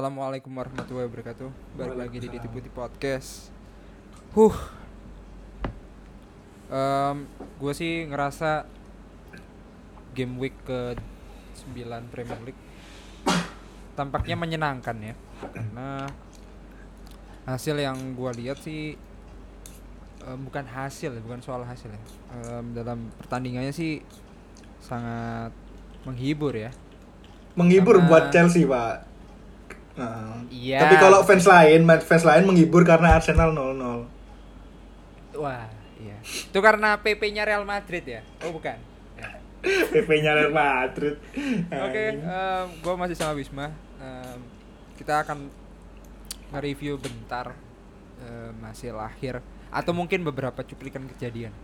Assalamualaikum warahmatullahi wabarakatuh. Balik lagi di Diti Putih Podcast. Huh. Em, gue sih ngerasa game week ke 9 Premier League tampaknya menyenangkan ya. Karena hasil yang gue lihat sih em, bukan hasil, ya, bukan soal hasil ya. Em, dalam pertandingannya sih sangat menghibur ya. menghibur Sama- buat Chelsea pak Nah, Iya. tapi kalau fans lain fans lain menghibur karena Arsenal 0-0 Wah, iya. Itu karena PP-nya Real Madrid ya? Oh, bukan. Ya. PP-nya Real Madrid Oke, Anjing. gue masih sama Wisma. Em, kita akan nge-review bentar em, hasil akhir atau mungkin beberapa cuplikan kejadian.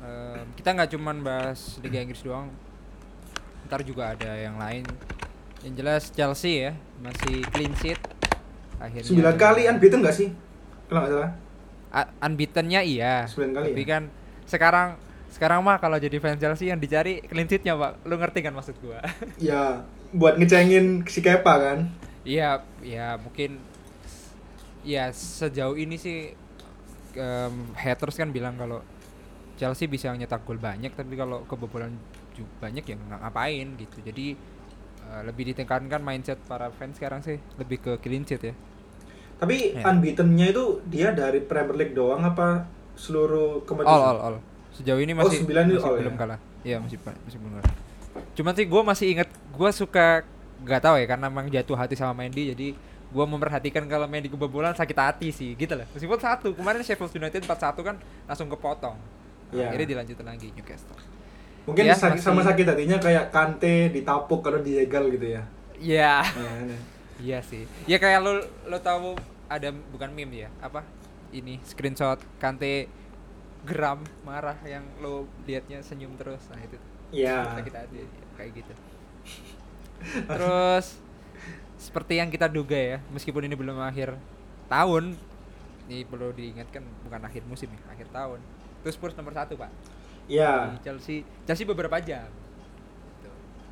Em, kita nggak cuman bahas Liga Inggris doang. Ntar juga ada yang lain. Yang jelas Chelsea ya masih clean sheet. Akhirnya 9 kali unbeaten gak sih kalau nggak salah unbeaten-nya iya. 9 kali Tapi ya? kan sekarang sekarang mah kalau jadi fans Chelsea yang dicari clean sheet-nya, Pak. Lu ngerti kan maksud gua? ya buat ngecengin si Kepa kan Iya, ya mungkin ya sejauh ini sih em, haters kan bilang kalau Chelsea bisa nyetak gol banyak tapi kalau kebobolan banyak ya nggak ngapain gitu. Jadi eh, lebih ditekankan mindset para fans sekarang sih lebih ke clean sheet ya. tapi Ya. unbeaten-nya itu dia dari Premier League doang apa seluruh kompetisi All all all. Sejauh ini Oh, masih, itu masih all belum ya? kalah. Iya, masih masih belum kalah. Cuman sih gue masih inget gue suka nggak tahu ya karena emang jatuh hati sama Mendy jadi gue memperhatikan kalau Mendy kebobolan sakit hati sih gitu lah. Meskipun satu kemarin Sheffield United 4-1 kan langsung kepotong. Iya. Akhirnya dilanjutin lagi Newcastle. Mungkin Ya, sakit- sama sakit hatinya kayak Kante ditapuk kalau dijegal gitu ya. Iya. Ini. Iya sih. Ya kayak lo lo tahu ada bukan meme ya apa? Ini screenshot Kante geram marah yang lo liatnya senyum terus. Nah itu. Ya sakit hati ya, kayak gitu. Terus seperti yang kita duga ya meskipun ini belum akhir tahun ini perlu diingatkan bukan akhir musim ya akhir tahun. Terus Spurs nomor satu pak ya Di Chelsea Chelsea beberapa jam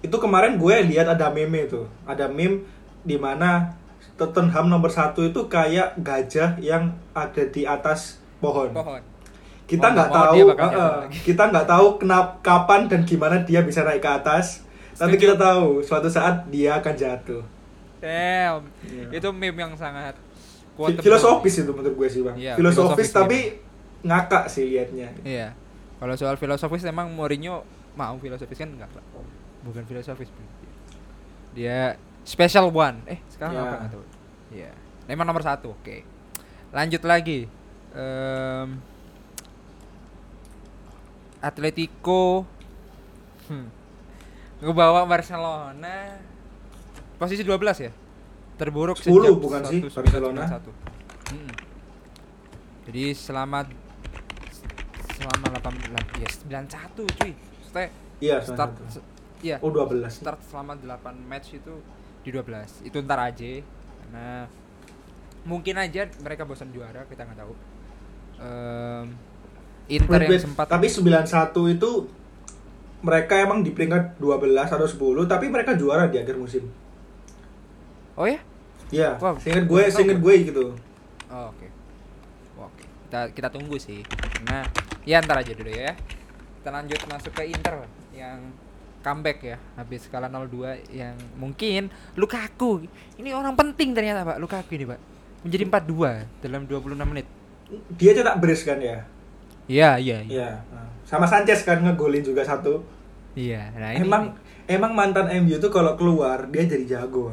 itu kemarin gue lihat ada meme tuh ada meme di mana Tottenham nomor satu itu kayak gajah yang ada di atas pohon. pohon Kita nggak tahu, lagi. kita nggak tahu kenapa, kapan dan gimana dia bisa naik ke atas. Tapi Setuju. kita tahu suatu saat dia akan jatuh. damn Iya. itu meme yang sangat. Filosofis itu menurut gue sih bang. Iya, filosofis, filosofis tapi ngakak sih liatnya. Iya. Kalau soal filosofis emang Mourinho mau filosofis kan enggak, Pak. Bukan filosofis. Dia special one. Eh, sekarang Iya. apa enggak tahu. Iya. Emang nomor satu. Oke. Lanjut lagi. Em, Atletico hmm. ngebawa Barcelona posisi 12 ya. Terburuk 10 sejak bukan sih, 1991. Barcelona. Mm-mm. Jadi selama selama 18 ya 91 cuy. Maksudnya Iya, start start. se- iya Oh 12. start selama 8 match itu di 12. Itu ntar aja karena mungkin aja mereka bosan juara, kita nggak tahu. Em, Inter yang sempat Tapi 91 itu mereka emang di peringkat 12 atau 10 tapi mereka juara di akhir musim. Oh ya? Iya, Wow, seinget gue, seinget gue gitu. Oh, oke. Oke. Kita kita tunggu sih. Nah, ya ntar aja dulu ya. Kita lanjut masuk ke Inter yang comeback ya habis skala 02 yang mungkin Lukaku ini orang penting ternyata Pak Lukaku ini Pak menjadi 4-2 dalam 26 menit Dia cetak brace kan ya? iya iya iya. Nah, Sama Sanchez kan ngegolin juga satu. iya nah ini emang emang mantan MU tuh kalau keluar dia jadi jago.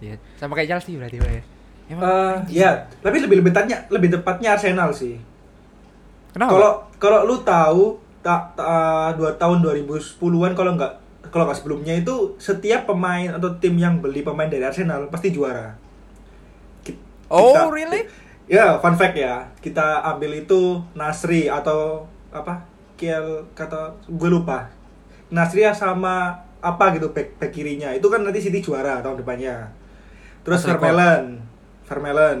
iya. sama kayak Chelsea berarti Pak ya emang Eh, ya, tapi lebih lebih tepatnya lebih tepatnya Arsenal sih. Kenapa Kalau kalau lu tahu tak ta, dua tahun 2010-an kalau nggak kalau nggak sebelumnya itu setiap pemain atau tim yang beli pemain dari Arsenal pasti juara. Oh, kita- really? Ya, fun fact ya. Kita ambil itu Nasri atau apa? Kiel kata gue lupa. Nasri sama apa gitu back, back kirinya. Itu kan nanti City juara tahun depannya. Terus. Vermeulen, Vermeulen.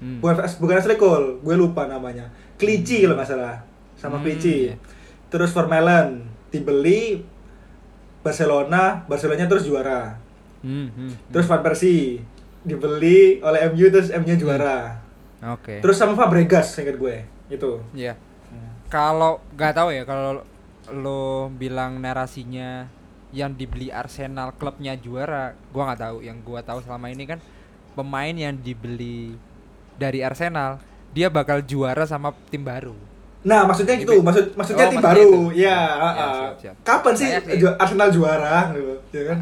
Hmm. Bukan bukan Ashley Cole, gue lupa namanya. Clichy kalau nggak salah. Sama Hmm, Clichy. iya. Terus Vermeulen dibeli Barcelona, Barcelonanya terus juara. Hmm, hmm, hmm. Terus Van Persie, dibeli oleh MU terus MU juara. Oke. Terus sama Fabregas ingat gue. Itu. Iya. Kalau nggak tahu ya kalau lo bilang narasinya yang dibeli Arsenal klubnya juara, gua nggak tahu. Yang gua tahu selama ini kan pemain yang dibeli dari Arsenal dia bakal juara sama tim baru. Nah, maksudnya gitu, maksud maksudnya Oh, tim maksudnya baru. itu. Ya, Ya, ah, ah. siap, siap. Kapan sih sih. ju- Arsenal juara gitu, ya kan?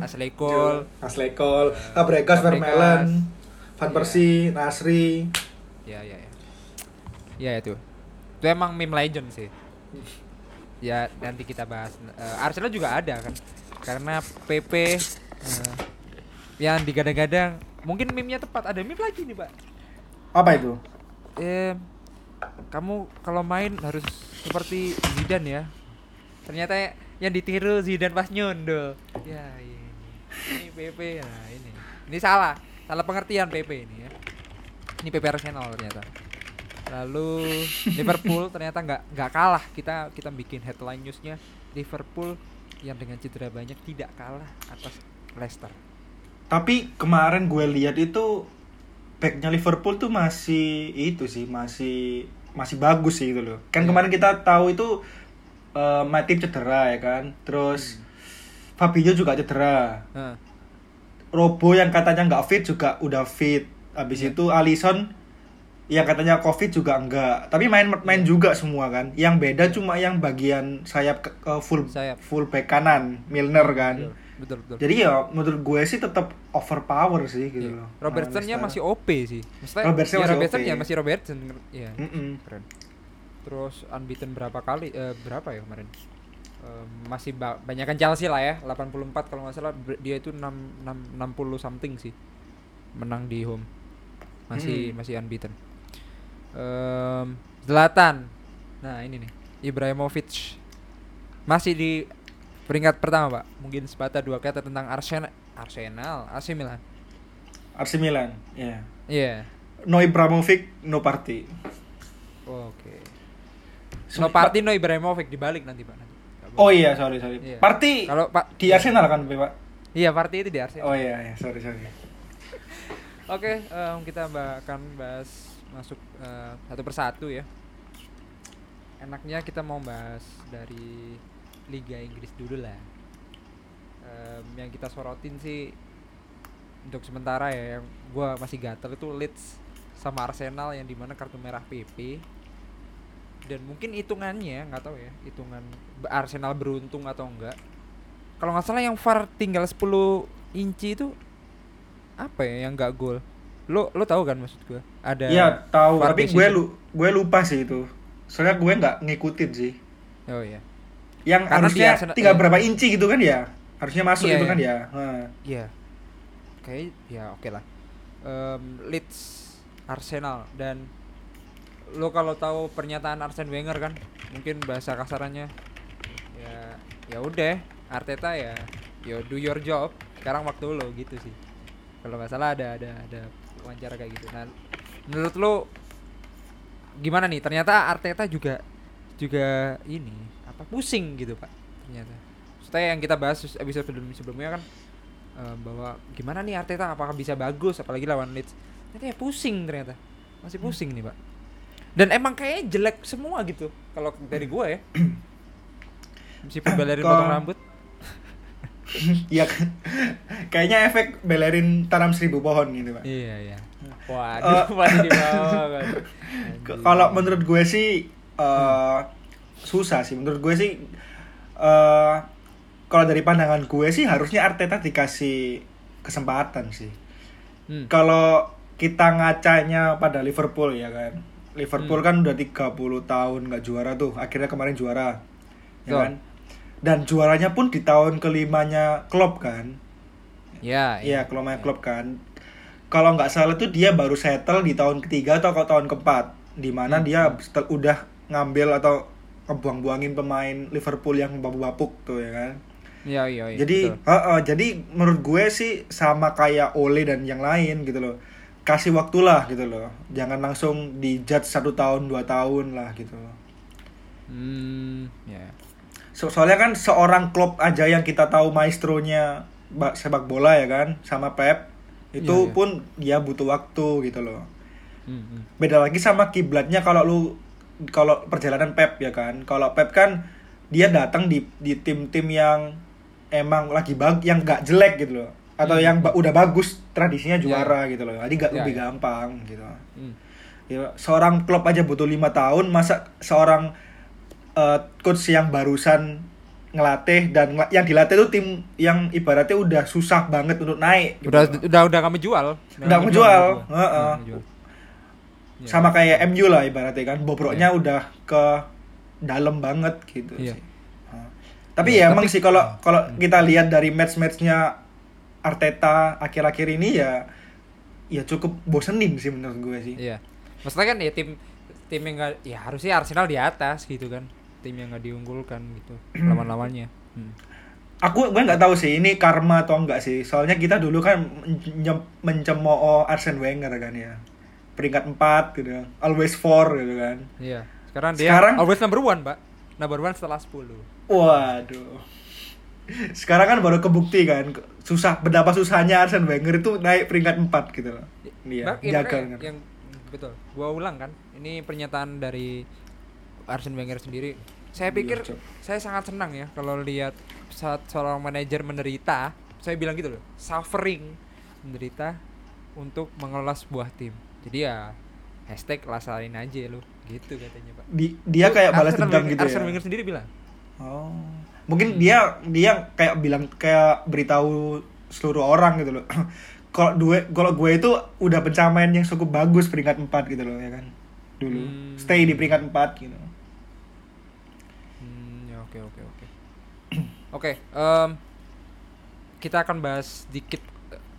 Cole, Fabregas, Fabregas. Vermaelen, Van Iya. Persie, Nasri. ya ya ya. Ya itu. Itu emang meme legend sih. Ya nanti kita bahas. Eh, Arsenal juga ada kan. Karena PP eh, yang digadang-gadang mungkin meme-nya tepat. Ada meme lagi nih, Pak. Apa itu? Eh kamu kalau main harus seperti Zidane ya. Ternyata yang ditiru Zidane pas nyundul. Ya ini. Ini PP nah ini. Ini salah. Salah pengertian PP ini ya. Ini PP Arsenal ternyata. Lalu Liverpool ternyata nggak nggak kalah. Kita kita bikin headline newsnya Liverpool yang dengan cedera banyak tidak kalah atas Leicester. Tapi kemarin gue lihat itu backnya Liverpool tuh masih itu sih, masih masih bagus sih gitu loh. Kan Iya. kemarin kita tahu itu eh Matip cedera ya kan. Terus Fabinho juga cedera. Heeh. Robo yang katanya nggak fit juga udah fit. Habis Iya. itu Alisson yang katanya covid juga enggak. Tapi main main juga semua kan. Yang beda cuma yang bagian sayap ke, ke full Sayap. full back kanan Milner kan. Betul, betul, betul. Jadi ya menurut gue sih tetap overpower sih gitu Iya. loh. Robertsonnya masih OP sih. Maksudnya Robertson ya masih Robertson OP. ya masih Robertson ya. Mm-mm. Keren. Terus unbeaten berapa kali? Eh, berapa ya kemarin? Eh, masih ba banyakan Chelsea lah ya. 84 kalau nggak salah dia itu 6, 6 60 something sih. Menang di home. Masih Hmm. masih unbeaten. Em, Zlatan. Nah, ini nih. Ibrahimovic. Masih di peringkat pertama, Pak. Mungkin sepatah dua kata tentang Arsenal Arsenal, AC Milan. AC Milan, ya. Iya. No Ibrahimovic, no party. Oke. No party no Ibrahimovic dibalik nanti pak. Nanti. Oh iya, sorry sorry. Iya. Party Kalau pak di Arsenal kan, Pak? Iya party itu di Arsenal. Oh iya, iya, sorry sorry. Oke, em, kita ba- akan bahas masuk eh, satu persatu ya. Enaknya kita mau bahas dari Liga Inggris dulu lah. Em, yang kita sorotin sih untuk sementara ya, yang gua masih gatel itu Leeds sama Arsenal yang di mana kartu merah PP dan mungkin hitungannya nggak tahu ya hitungan Arsenal beruntung atau enggak. Kalau nggak salah yang VAR tinggal 10 inci itu apa ya yang nggak gol? Lo lo tahu kan maksud gua? Ada Iya, tahu, tapi gue lu gue lupa sih itu. Soalnya gue nggak ngikutin sih. oh iya Yang Karena harusnya Arsenal- tinggal eh. berapa inci gitu kan ya? Harusnya masuk Iya, itu iya. kan ya. Iya. Kayak ya oke lah. Em, Leeds Arsenal dan lo kalau tahu pernyataan Arsene Wenger kan, mungkin bahasa kasarannya ya ya udah Arteta ya yo do your job. Sekarang waktu lo gitu sih. Kalau nggak salah ada ada ada wawancara kayak gitu. Nah, menurut lo gimana nih? Ternyata Arteta juga juga ini apa pusing gitu pak. Ternyata. Setelah yang kita bahas episode sebelum sebelumnya kan eh, bahwa gimana nih Arteta? Apakah bisa bagus? Apalagi lawan Leeds. Ternyata ya pusing ternyata. Masih pusing nih pak. Dan emang kayaknya jelek semua gitu kalau dari gua ya. Meskipun balerin Kalau- potong rambut. Iya kan. Kayaknya efek belerin tanam seribu pohon gitu, Pak. iya iya. Eh, waduh masih di bawah K- Kalau menurut gue sih eh susah sih. Menurut gue sih eh kalau dari pandangan gue sih harusnya Arteta dikasih kesempatan sih. Hmm. Kalau kita ngacanya pada Liverpool ya kan. Liverpool Hmm. kan udah 30 tahun nggak juara tuh. Akhirnya kemarin juara. Ya kan? Dan juaranya pun di tahun kelimanya Klopp kan. ya Iya, kalau main klub kan. Kalau nggak salah tuh dia baru settle di tahun ketiga atau tahun keempat, di mana Hmm. dia setel- udah ngambil atau ngebuang-buangin pemain Liverpool yang babuk-babuk tuh ya kan. iya iya iya, jadi, betul. heeh, jadi menurut gue sih sama kayak Ole dan yang lain gitu loh. Kasih waktu lah gitu loh. Jangan langsung dijudge satu tahun dua tahun lah gitu. hmm ya So- soalnya kan seorang klub aja yang kita tahu maestronya sepak bola ya kan sama Pep itu Iya, iya. pun dia butuh waktu gitu loh Hmm, hmm. beda lagi sama kiblatnya kalau lu kalau perjalanan Pep ya kan kalau Pep kan dia datang di di tim-tim yang emang lagi bag yang gak jelek gitu loh atau Hmm. yang ba- udah bagus tradisinya Ya. juara gitu loh jadi gak Ya, lebih ya. gampang gitu Hmm. ya, seorang klub aja butuh lima tahun masa seorang eh, coach yang barusan ngelatih dan ngel- yang dilatih tuh tim yang ibaratnya udah susah banget untuk naik gitu Udah loh. udah udah kami jual. Udah kami jual, gua. heeh. Udah Iya. sama kayak MU lah ibaratnya kan bobroknya udah ke dalam banget gitu Iya. sih. Nah, Tapi Iya, ya emang tapi- sih kalau Hmm. kalau kita lihat dari match-matchnya Arteta akhir-akhir ini ya ya cukup bosenin sih menurut gue sih. Iya. Maksudnya kan ya tim tim yang nggak ya harusnya Arsenal di atas gitu kan. Tim yang nggak diunggulkan gitu lawan-lawannya. Hmm. Aku gue nggak tahu sih ini karma atau enggak sih. Soalnya kita dulu kan mencemooh Arsene Wenger kan ya. Peringkat 4 gitu. Always 4 gitu kan. Iya. Sekarang dia Sekarang- always number one, Pak. Number one setelah 10. Waduh. Sekarang kan baru kebukti kan susah betapa susahnya Arsene Wenger itu naik peringkat 4 gitu loh. Iya, ya, jaga kan. yang betul. Gua ulang kan. Ini pernyataan dari Arsene Wenger sendiri. Saya pikir Iya, Cok. saya sangat senang ya kalau lihat saat seorang manajer menderita. Saya bilang gitu loh, suffering menderita untuk mengelola sebuah tim. Jadi ya hashtag lasarin aja lu gitu katanya pak. Di- dia kayak balas Arsene dendam gitu Arsene ya. Wenger sendiri bilang. Oh. Mungkin dia dia kayak bilang kayak beritahu seluruh orang gitu loh. kalau gue kalau gue itu udah pencapaian yang cukup bagus peringkat 4 gitu loh ya kan. Dulu. Hmm. Stay di peringkat 4 gitu. Hmm, ya oke oke oke. Oke, em, kita akan bahas dikit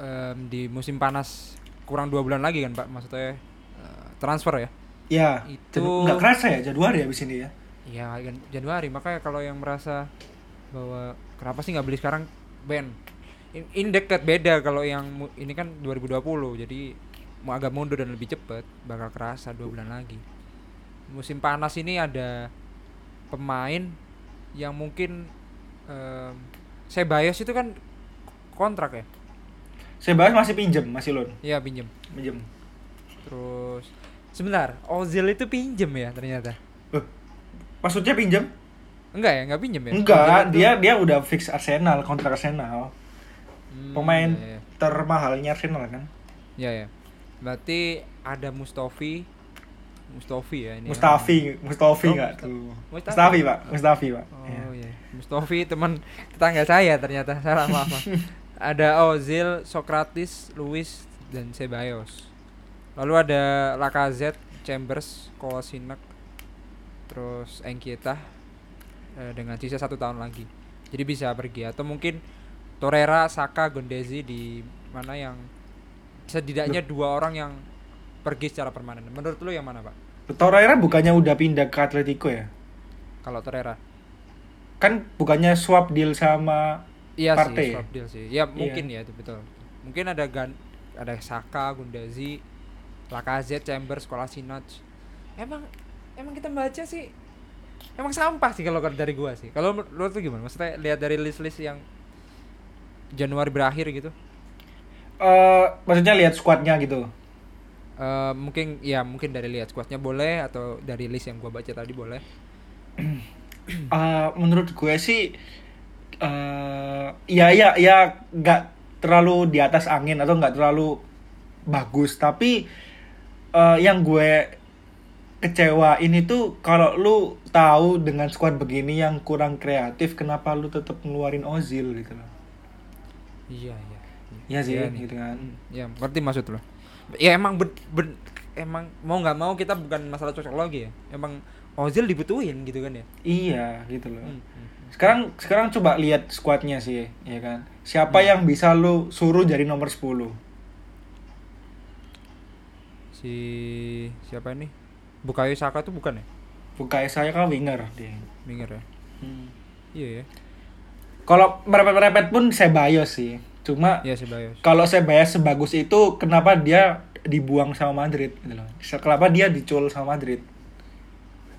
em, di musim panas kurang dua bulan lagi kan pak, maksudnya eh, transfer ya? Ya, Itu- nggak kerasa ya Januari habis ini ya. Iya kan Januari, makanya kalau yang merasa bahwa kenapa sih nggak beli sekarang Ben? In- Ini dekat beda kalau yang ini kan 2020, jadi mau agak mundur dan lebih cepet bakal kerasa dua bulan lagi. Musim panas ini ada pemain yang mungkin em, saya bias itu kan kontrak ya, Saya bahas masih pinjem, masih loan. iya pinjem. Pinjem. Terus sebentar, Ozil itu pinjem ya ternyata. Eh, maksudnya pinjem? Enggak ya, enggak pinjem ya? Enggak, Ozil itu- dia dia udah fix Arsenal, kontrak Arsenal. Hmm, Pemain iya, iya. termahalnya Arsenal kan. Ya ya. Berarti ada Mustafi, Mustafi ya ini. ya. Mustafi, Mustafi Oh, enggak Musta- tuh. Mustafi. Mustafi, Pak. Mustafi, Pak. Oh Iya. iya. Mustafi teman tetangga saya ternyata. Salah maaf. maaf. ada Ozil, Socrates, Luis dan Ceballos. Lalu ada Lacazette, Chambers, Kolasinac, terus Enkieta eh, dengan sisa satu tahun lagi. Jadi bisa pergi atau mungkin Torreira, Saka, Gondezi di mana yang setidaknya dua orang yang pergi secara permanen. Menurut lu yang mana, Pak? Torreira bukannya udah pindah ke Atletico ya? Kalau Torreira? Kan bukannya swap deal sama Iya Partey sih, ya? swap deal sih. Ya mungkin ya itu betul. Mungkin ada Gan ada Saka, Gundazi, Lacazette, Chambers, Kolasinac. Emang emang kita baca sih emang sampah sih kalau dari gua sih. Kalau menurut lu tuh gimana? Maksudnya lihat dari list-list yang Januari berakhir gitu. eh maksudnya lihat squadnya gitu. Eh mungkin ya mungkin dari lihat squadnya boleh atau dari list yang gua baca tadi boleh. Eh, menurut gue sih eh ya ya ya nggak terlalu di atas angin atau nggak terlalu bagus tapi eh, yang gue kecewain itu kalau lu tahu dengan squad begini yang kurang kreatif kenapa lu tetap ngeluarin Ozil gitu loh Iya, iya. Iya sih, nih. gitu kan. Ya, ngerti maksud lo. Ya emang ben, ben- emang mau nggak mau kita bukan masalah cocok lagi ya. Emang Ozil dibutuhin gitu kan ya. iya gitu loh hmm, hmm. Sekarang sekarang coba lihat squadnya sih ya kan siapa yang bisa lu suruh jadi nomor 10 Si siapa ini? Bukayo Saka tuh bukan ya? Bukai saya kan winger dia Winger ya. Iya ya. Kalau merepet-merepet pun Sebayos sih. Cuma Iya si Bayos. kalau Sebayos sebagus itu kenapa dia dibuang sama Madrid gitu loh. Kenapa dia dicul sama Madrid?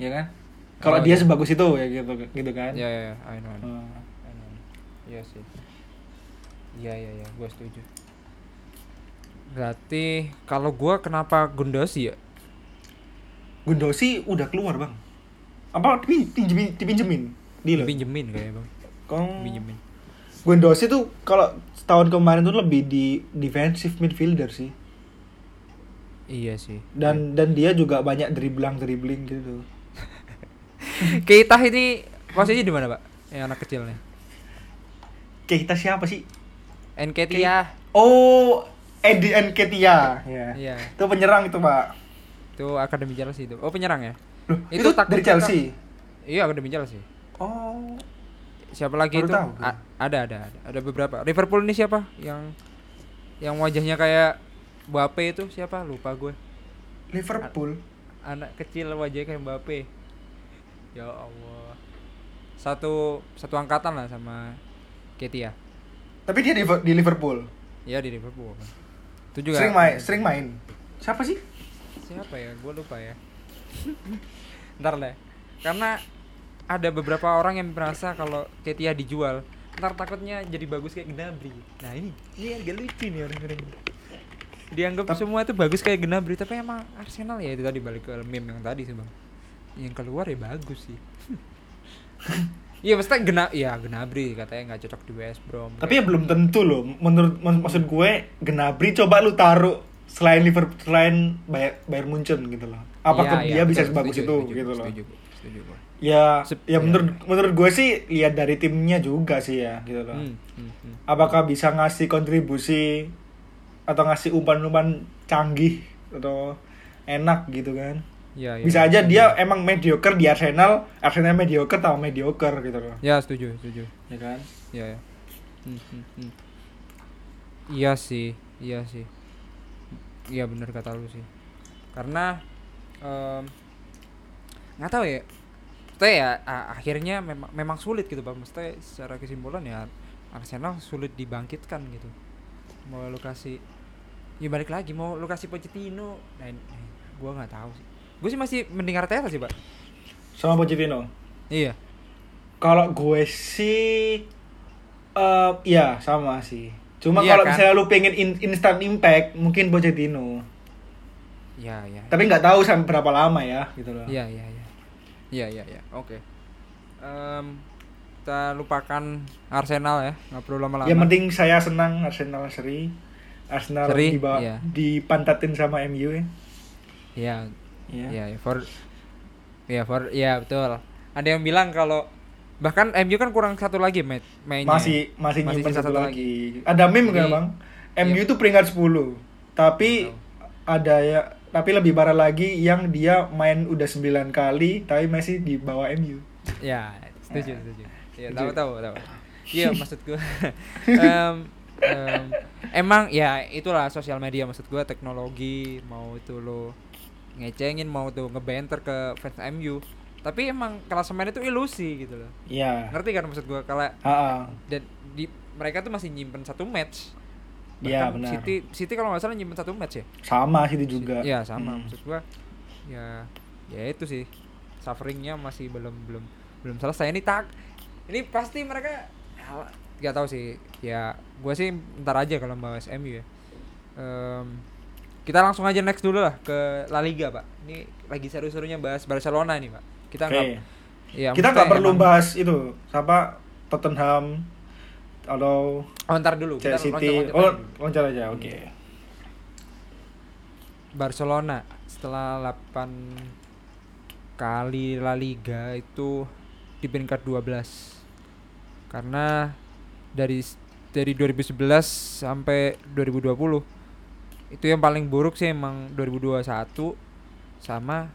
Ya kan? Kalau Oh, dia iya. sebagus itu ya gitu gitu kan. Iya ya, I know. I know. Iya sih. Iya iya iya, gua setuju. Berarti kalau gua kenapa Gundosi ya? Gundosi udah keluar bang. Apa dipin- pinjemin, dipinjemin? Deal. Pinjemin kayaknya bang. Kong- Pinjemin. Gundosi tuh kalau tahun kemarin tuh lebih di defensive midfielder sih. Iya sih. Dan dan dia juga banyak dribbling dribbling gitu. Keita ini posisi di mana pak? Yang anak kecilnya. Kita siapa sih? Enketia. Oh, Eddie Nketiah. Ya. Iya. Itu penyerang itu, Pak. Itu akademi Chelsea itu. Oh penyerang ya? Loh, Itu itu, dari Chelsea. Iya akademi Chelsea. Oh. Siapa lagi Baru itu? tahu. A- ada ada ada ada beberapa. Liverpool ini siapa? Yang yang wajahnya kayak Mbappe itu siapa? Lupa gue. Liverpool. Anak kecil wajahnya kayak Mbappe. Ya Allah. Satu satu angkatan lah sama Ketia. Tapi dia di, di Liverpool. Ya di Liverpool. Itu juga Sering main, sering main. Siapa sih? siapa ya gue lupa ya ntar lah karena ada beberapa orang yang merasa kalau Ketia dijual ntar takutnya jadi bagus kayak Gnabry nah ini ini agak lucu nih orang-orang dianggap Tap- semua itu bagus kayak Gnabry tapi emang Arsenal ya itu tadi balik ke meme yang tadi sih bang yang keluar ya bagus sih Iya maksudnya gena ya Gnabry katanya nggak cocok di West Brom. Tapi ya belum tentu loh. Menurut mak- maksud gue, Gnabry coba lu taruh selain Liverpool selain Bayern, Bayern Munchen gitu loh. Apakah Iya, dia bisa betul, sebagus setuju, itu setuju, gitu loh. Setuju, setuju gua. Ya, Sep- ya iya. menurut menurut gue sih lihat dari timnya juga sih ya gitu loh. Hmm, hmm, hmm. Apakah bisa ngasih kontribusi atau ngasih umpan-umpan canggih atau enak gitu kan? Iya, iya, bisa aja dia emang mediocre di Arsenal, Arsenal mediocre atau mediocre gitu loh. Ya setuju, setuju. Ya kan? Iya ya. Hmm, hmm, hmm. Iya sih, iya sih. Iya bener kata lu sih. Karena em, nggak tahu ya. Maksudnya ya akhirnya memang memang sulit gitu bang. Maksudnya secara kesimpulan ya Arsenal sulit dibangkitkan gitu. Mau lu kasih, ya balik lagi mau lu kasih Pochettino, nah, ini- gua nggak tahu sih. Gue sih masih mending Arteta sih pak. Sama Pochettino. Iya. Kalau gue sih eh ya sama sih. Cuma Iya kalau kan? misalnya lu pengen in- instant impact, mungkin Pochettino. Iya iya. Tapi nggak tahu sampai berapa lama ya, gitu loh. Iya iya iya. Iya iya iya. Oke. Em, kita lupakan Arsenal ya, nggak perlu lama-lama. Yang penting saya senang Arsenal seri. Arsenal Seri, dibawa, iya. dipantatin sama MU ya. Iya. Iya. Iya, ya, for Iya, for iya betul. Ada yang bilang kalau bahkan MU kan kurang satu lagi main mainnya. Masih masih, Masih nyimpen satu satu lagi. Ada meme Jadi, Bang? iya. MU tuh peringkat 10. Tapi Tahu. ada ya tapi lebih parah lagi yang dia main udah 9 kali tapi masih di bawah MU. Ya, setuju, Nah, setuju. Iya, setuju. tahu tahu tahu. Iya, maksud gua. em, em, emang ya itulah sosial media maksud gua teknologi mau itu lo ngecengin mau tuh ngebanter ke fans MU. Tapi emang klasemen itu ilusi gitu loh. Iya. Ngerti kan maksud gua kalau Heeh. dan di mereka tuh masih nyimpen satu match. Iya, Bahkan benar. City City kalau nggak salah nyimpen satu match ya. Sama itu juga. Iya sama Hmm. maksud gua ya ya itu sih sufferingnya masih belum belum belum selesai ini tak ini pasti mereka nggak tahu sih ya gua sih ntar aja kalau bahas MU ya Em, kita langsung aja next dulu lah ke La Liga pak ini lagi seru-serunya bahas Barcelona nih pak kita nggak ya, Kita nggak perlu emang- bahas itu siapa Tottenham atau oh ntar dulu kita City. loncat-loncat Oh, aja dulu. loncat aja. Oke. Barcelona setelah 8 kali La Liga itu di peringkat 12 karena dari dari 2011 sampai 2020 itu yang paling buruk sih emang 2021 sama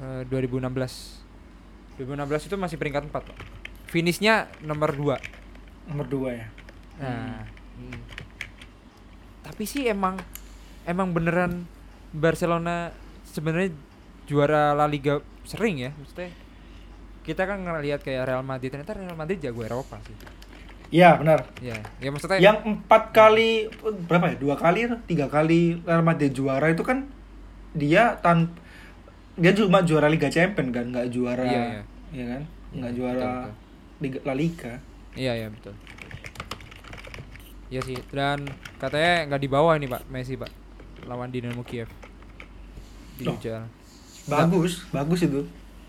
eh, 2016 2016 itu masih peringkat 4 Pak. finishnya nomor 2 Nomor 2 ya. Nah, hmm. tapi sih emang emang beneran Barcelona sebenarnya juara La Liga sering ya, maksudnya kita kan ngelihat kayak Real Madrid ternyata Real Madrid jago Eropa sih. Iya, benar. Ya, ya maksudnya Yang empat kali berapa ya? Dua kali tiga kali Real Madrid juara itu kan dia tan dia cuma juara Liga Champion kan, nggak juara Iya, iya. iya kan? Nggak Iya, juara betul, betul. Liga La Liga. Iya, iya betul. Iya sih, dan katanya nggak dibawa ini Pak Messi Pak. lawan Dinamo Kiev di. UCL. Bagus, bagus itu.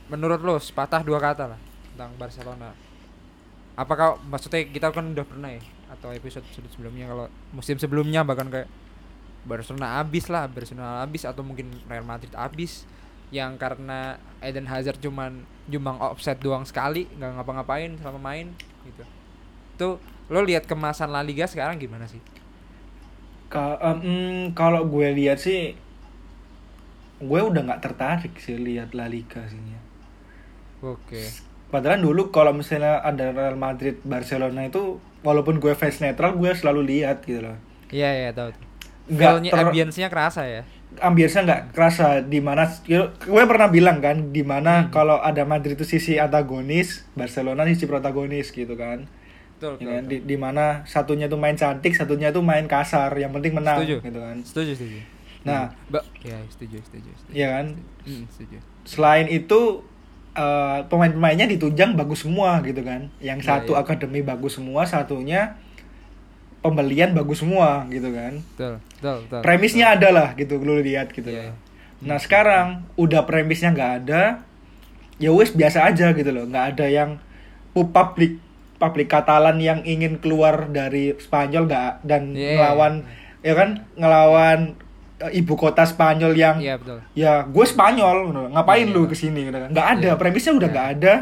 Menurut lo sepatah dua kata lah tentang Barcelona. Apakah maksudnya kita kan udah pernah ya atau episode sebelumnya kalau musim sebelumnya bahkan kayak Barcelona abis lah, Barcelona abis atau mungkin Real Madrid abis yang karena Eden Hazard cuman jumbang offset doang sekali nggak ngapa-ngapain selama main gitu. Tuh lo lihat kemasan La Liga sekarang gimana sih? Ka- em, kalau gue lihat sih gue udah nggak tertarik sih lihat La Liga sih ya. Oke. Padahal dulu kalau misalnya ada Real Madrid Barcelona itu walaupun gue fans netral gue selalu lihat gitu loh. Iya iya tahu. tuh. Nggak Feel-nya ter- ambience-nya kerasa ya. ambience nggak kerasa di mana gue pernah bilang kan di mana Hmm. kalau ada Madrid itu sisi antagonis Barcelona sisi protagonis gitu kan Betul, Ya betul, kan? betul. di, di mana satunya tuh main cantik satunya tuh main kasar yang penting menang Setuju. gitu kan Setuju, setuju. Nah. Mbak, ya setuju, setuju, setuju. ya kan Mm, setuju. selain itu eh, pemain-pemainnya ditunjang bagus semua gitu kan yang Iya, satu iya. akademi bagus semua satunya pembelian bagus semua gitu kan Betul, betul, betul. premisnya ada lah gitu lu lihat gitu Iya. loh. Nah sekarang udah premisnya nggak ada, ya wes biasa aja gitu loh, nggak ada yang pu- publik publik Katalan yang ingin keluar dari Spanyol nggak dan Iya. ngelawan ya kan ngelawan ibu kota Spanyol yang betul. ya gue Spanyol gitu ngapain Iya, lu iya. ke sini gitu nggak ada Iya. premisnya udah Iya. nggak ada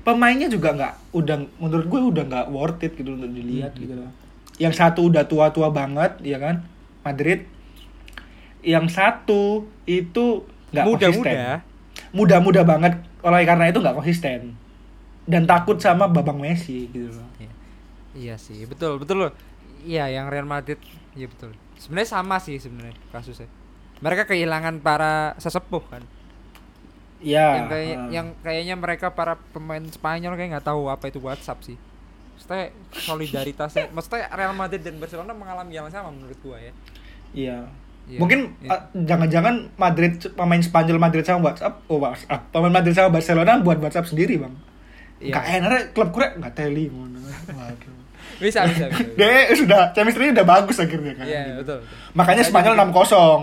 pemainnya juga nggak udah menurut gue udah nggak worth it gitu untuk dilihat Hmm. gitu loh yang satu udah tua-tua banget ya kan Madrid yang satu itu nggak konsisten Muda-muda. muda-muda banget oleh karena itu nggak konsisten dan takut sama babang Messi gitu loh Iya. Iya sih, betul, betul loh. Iya, yang Real Madrid, iya betul. Sebenarnya sama sih sebenarnya kasusnya. Mereka kehilangan para sesepuh kan. ya yang kayak eh. yang kayaknya mereka para pemain Spanyol kayak nggak tahu apa itu WhatsApp sih. Maksudnya solidaritasnya, maksudnya Real Madrid dan Barcelona mengalami yang sama menurut gua ya. iya Iya, Mungkin iya. eh, jangan-jangan Madrid pemain Spanyol Madrid sama WhatsApp, oh WhatsApp, pemain Madrid sama Barcelona buat WhatsApp sendiri bang. Iya. Gak enak rek, klub kurek nggak teli. Waduh. Bisa, bisa, bisa. bisa. Dia sudah chemistry udah bagus akhirnya kan. Iya, gitu. betul, betul. Makanya Spanyol bikin- 6-0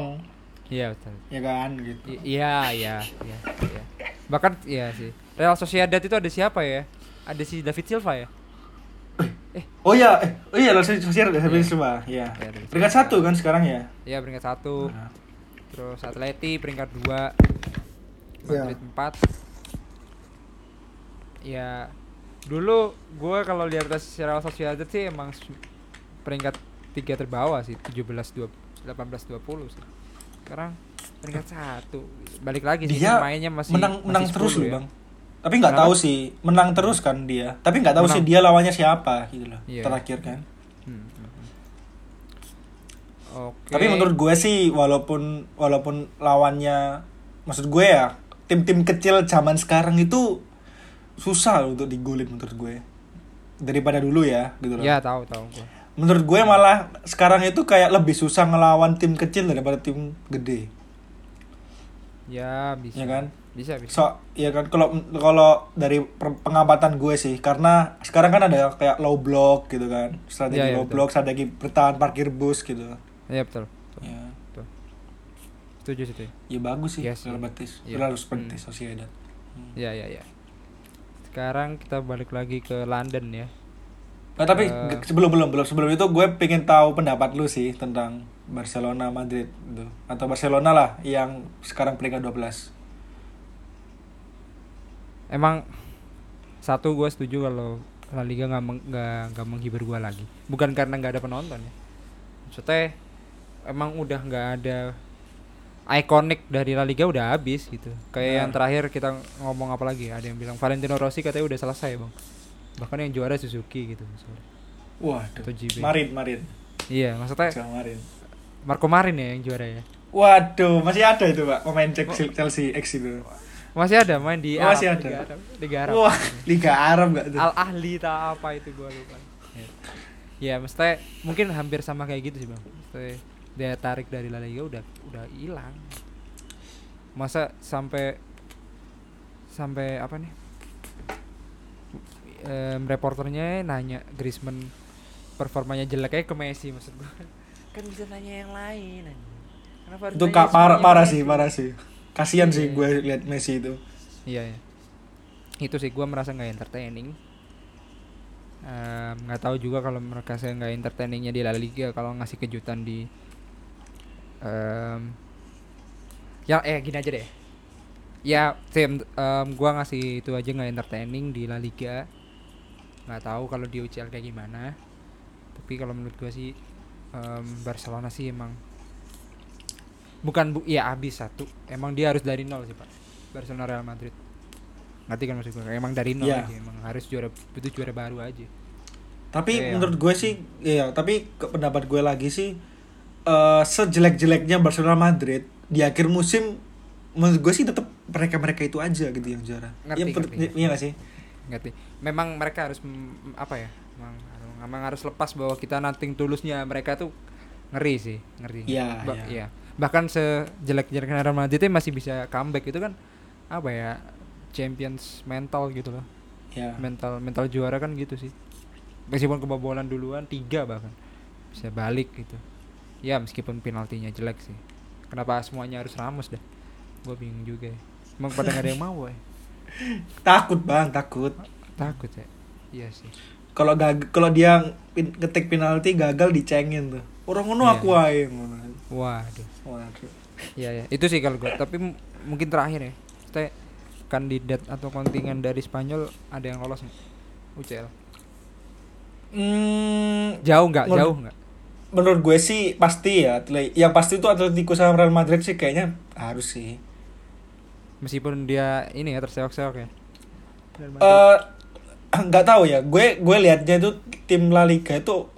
Iya, betul. ya kan gitu. Iya, iya, iya, iya. Bahkan iya sih. Real Sociedad itu ada siapa ya? Ada si David Silva ya? Eh, Oh iya, eh, oh iya, Los Sosial udah habis Iya. semua, ya. Iya, David Peringkat Silva. satu kan sekarang ya. iya peringkat satu. Nah. Terus Atleti peringkat dua. Iya. Madrid empat. Ya, dulu gue kalau lihat Real Sociedad sih emang peringkat tiga terbawah sih, 17 dua 18 20 sih. Sekarang peringkat satu. Balik lagi sih Dia mainnya masih menang masih menang terus 10 loh, ya. Bang. Tapi nggak tahu sih, menang terus kan dia. Tapi nggak tahu sih Menang. dia lawannya siapa gitu loh. Iya. Terakhir kan. Hmm, hmm, hmm. Oke. Tapi menurut gue sih walaupun walaupun lawannya maksud gue ya tim-tim kecil zaman sekarang itu susah untuk digolin menurut gue daripada dulu ya gitu loh. Ya tahu tahu gua. Menurut gue malah sekarang itu kayak lebih susah ngelawan tim kecil daripada tim gede. Ya bisa. Ya kan? Bisa bisa. So, ya kan kalau kalau dari pengamatan gue sih karena sekarang kan ada kayak low block gitu kan. Strategi Iya, iya, low betul. block, strategi bertahan parkir bus gitu. Iya betul. betul, Ya, betul. Setuju situ. ya. ya bagus sih Yes, iya. Betis. Iya. Real Betis Hmm. Sociedad. Hmm. Ya ya ya. Sekarang kita balik lagi ke London ya. Nah, tapi g- sebelum belum belum sebelum itu gue pengen tahu pendapat lu sih tentang Barcelona Madrid gitu. Atau Barcelona lah yang sekarang peringkat 12. Emang satu gue setuju kalau La Liga nggak meng- nggak nggak menghibur gue lagi. Bukan karena nggak ada penonton ya. Maksudnya emang udah nggak ada ikonik dari La Liga udah habis gitu. Kayak Nah. yang terakhir kita ngomong apa lagi? Ada yang bilang Valentino Rossi katanya udah selesai bang. Bahkan yang juara Suzuki gitu. Waduh. Atau JB. Marin, Marin. Iya, maksudnya Sama Marin. Marco Marin ya yang juara ya. Waduh, masih ada itu, Pak. Pemain Chelsea, Chelsea X itu. Masih ada main di Oh, Arab, masih ada. Liga Arab. Liga Arab. Wah, Liga Arab gak tuh? Al Ahli tak apa itu gua lupa. Ya, ya mesti mungkin hampir sama kayak gitu sih bang. Mesti daya tarik dari La Liga udah udah hilang. Masa sampai sampai apa nih? Em, reporternya nanya Griezmann performanya jelek kayak ke Messi maksud gua. Kan bisa nanya yang lain. Kenapa Itu ka- parah parah sih, parah sih. Kasihan sih Iya. gue lihat Messi itu. Iya ya. Itu sih gua merasa nggak entertaining. Nggak tahu juga kalau mereka saya nggak entertainingnya di La Liga kalau ngasih kejutan di em ya eh gini aja deh ya tim em, gua ngasih itu aja nggak entertaining di La Liga nggak tahu kalau di UCL kayak gimana tapi kalau menurut gua sih em, Barcelona sih emang bukan bu ya habis satu emang dia harus dari nol sih pak Barcelona Real Madrid ngerti kan maksud gue emang dari nol Iya. aja emang harus juara butuh juara baru aja Tapi Iya. menurut gue sih, iya. Tapi pendapat gue lagi sih, eh sejelek-jeleknya Barcelona Madrid di akhir musim, menurut gue sih tetap mereka-mereka itu aja gitu yang juara. Ngerti, Iya, per- ngerti. iya gak sih? ngerti memang mereka harus apa ya memang, memang harus lepas bahwa kita nanting tulusnya mereka tuh ngeri sih ngeri Iya, Ba- iya. iya. bahkan sejelek-jeleknya Real Madrid itu masih bisa comeback itu kan apa ya champions mental gitu loh Iya. mental mental juara kan gitu sih meskipun kebobolan duluan tiga bahkan bisa balik gitu ya meskipun penaltinya jelek sih kenapa semuanya harus Ramos dah gue bingung juga ya. emang pada nggak ada yang mau ya Takut bang, takut. takut ya iya sih Kalau gag kalau dia pin- ketik penalti gagal dicengin tuh. Orang ngono Iya. aku aja waduh Waduh. Iya ya, itu sih kalau gue. Tapi mungkin terakhir ya, kita kandidat atau kontingen dari Spanyol ada yang lolos nggak? UCL. Hmm, Jauh nggak? Jauh nggak? Menurut gue sih pasti ya. Yang pasti itu Atletico sama Real Madrid sih kayaknya harus sih. Meskipun dia ini ya terseok-seok ya. Eh nggak tahu ya gue gue liatnya itu tim La Liga itu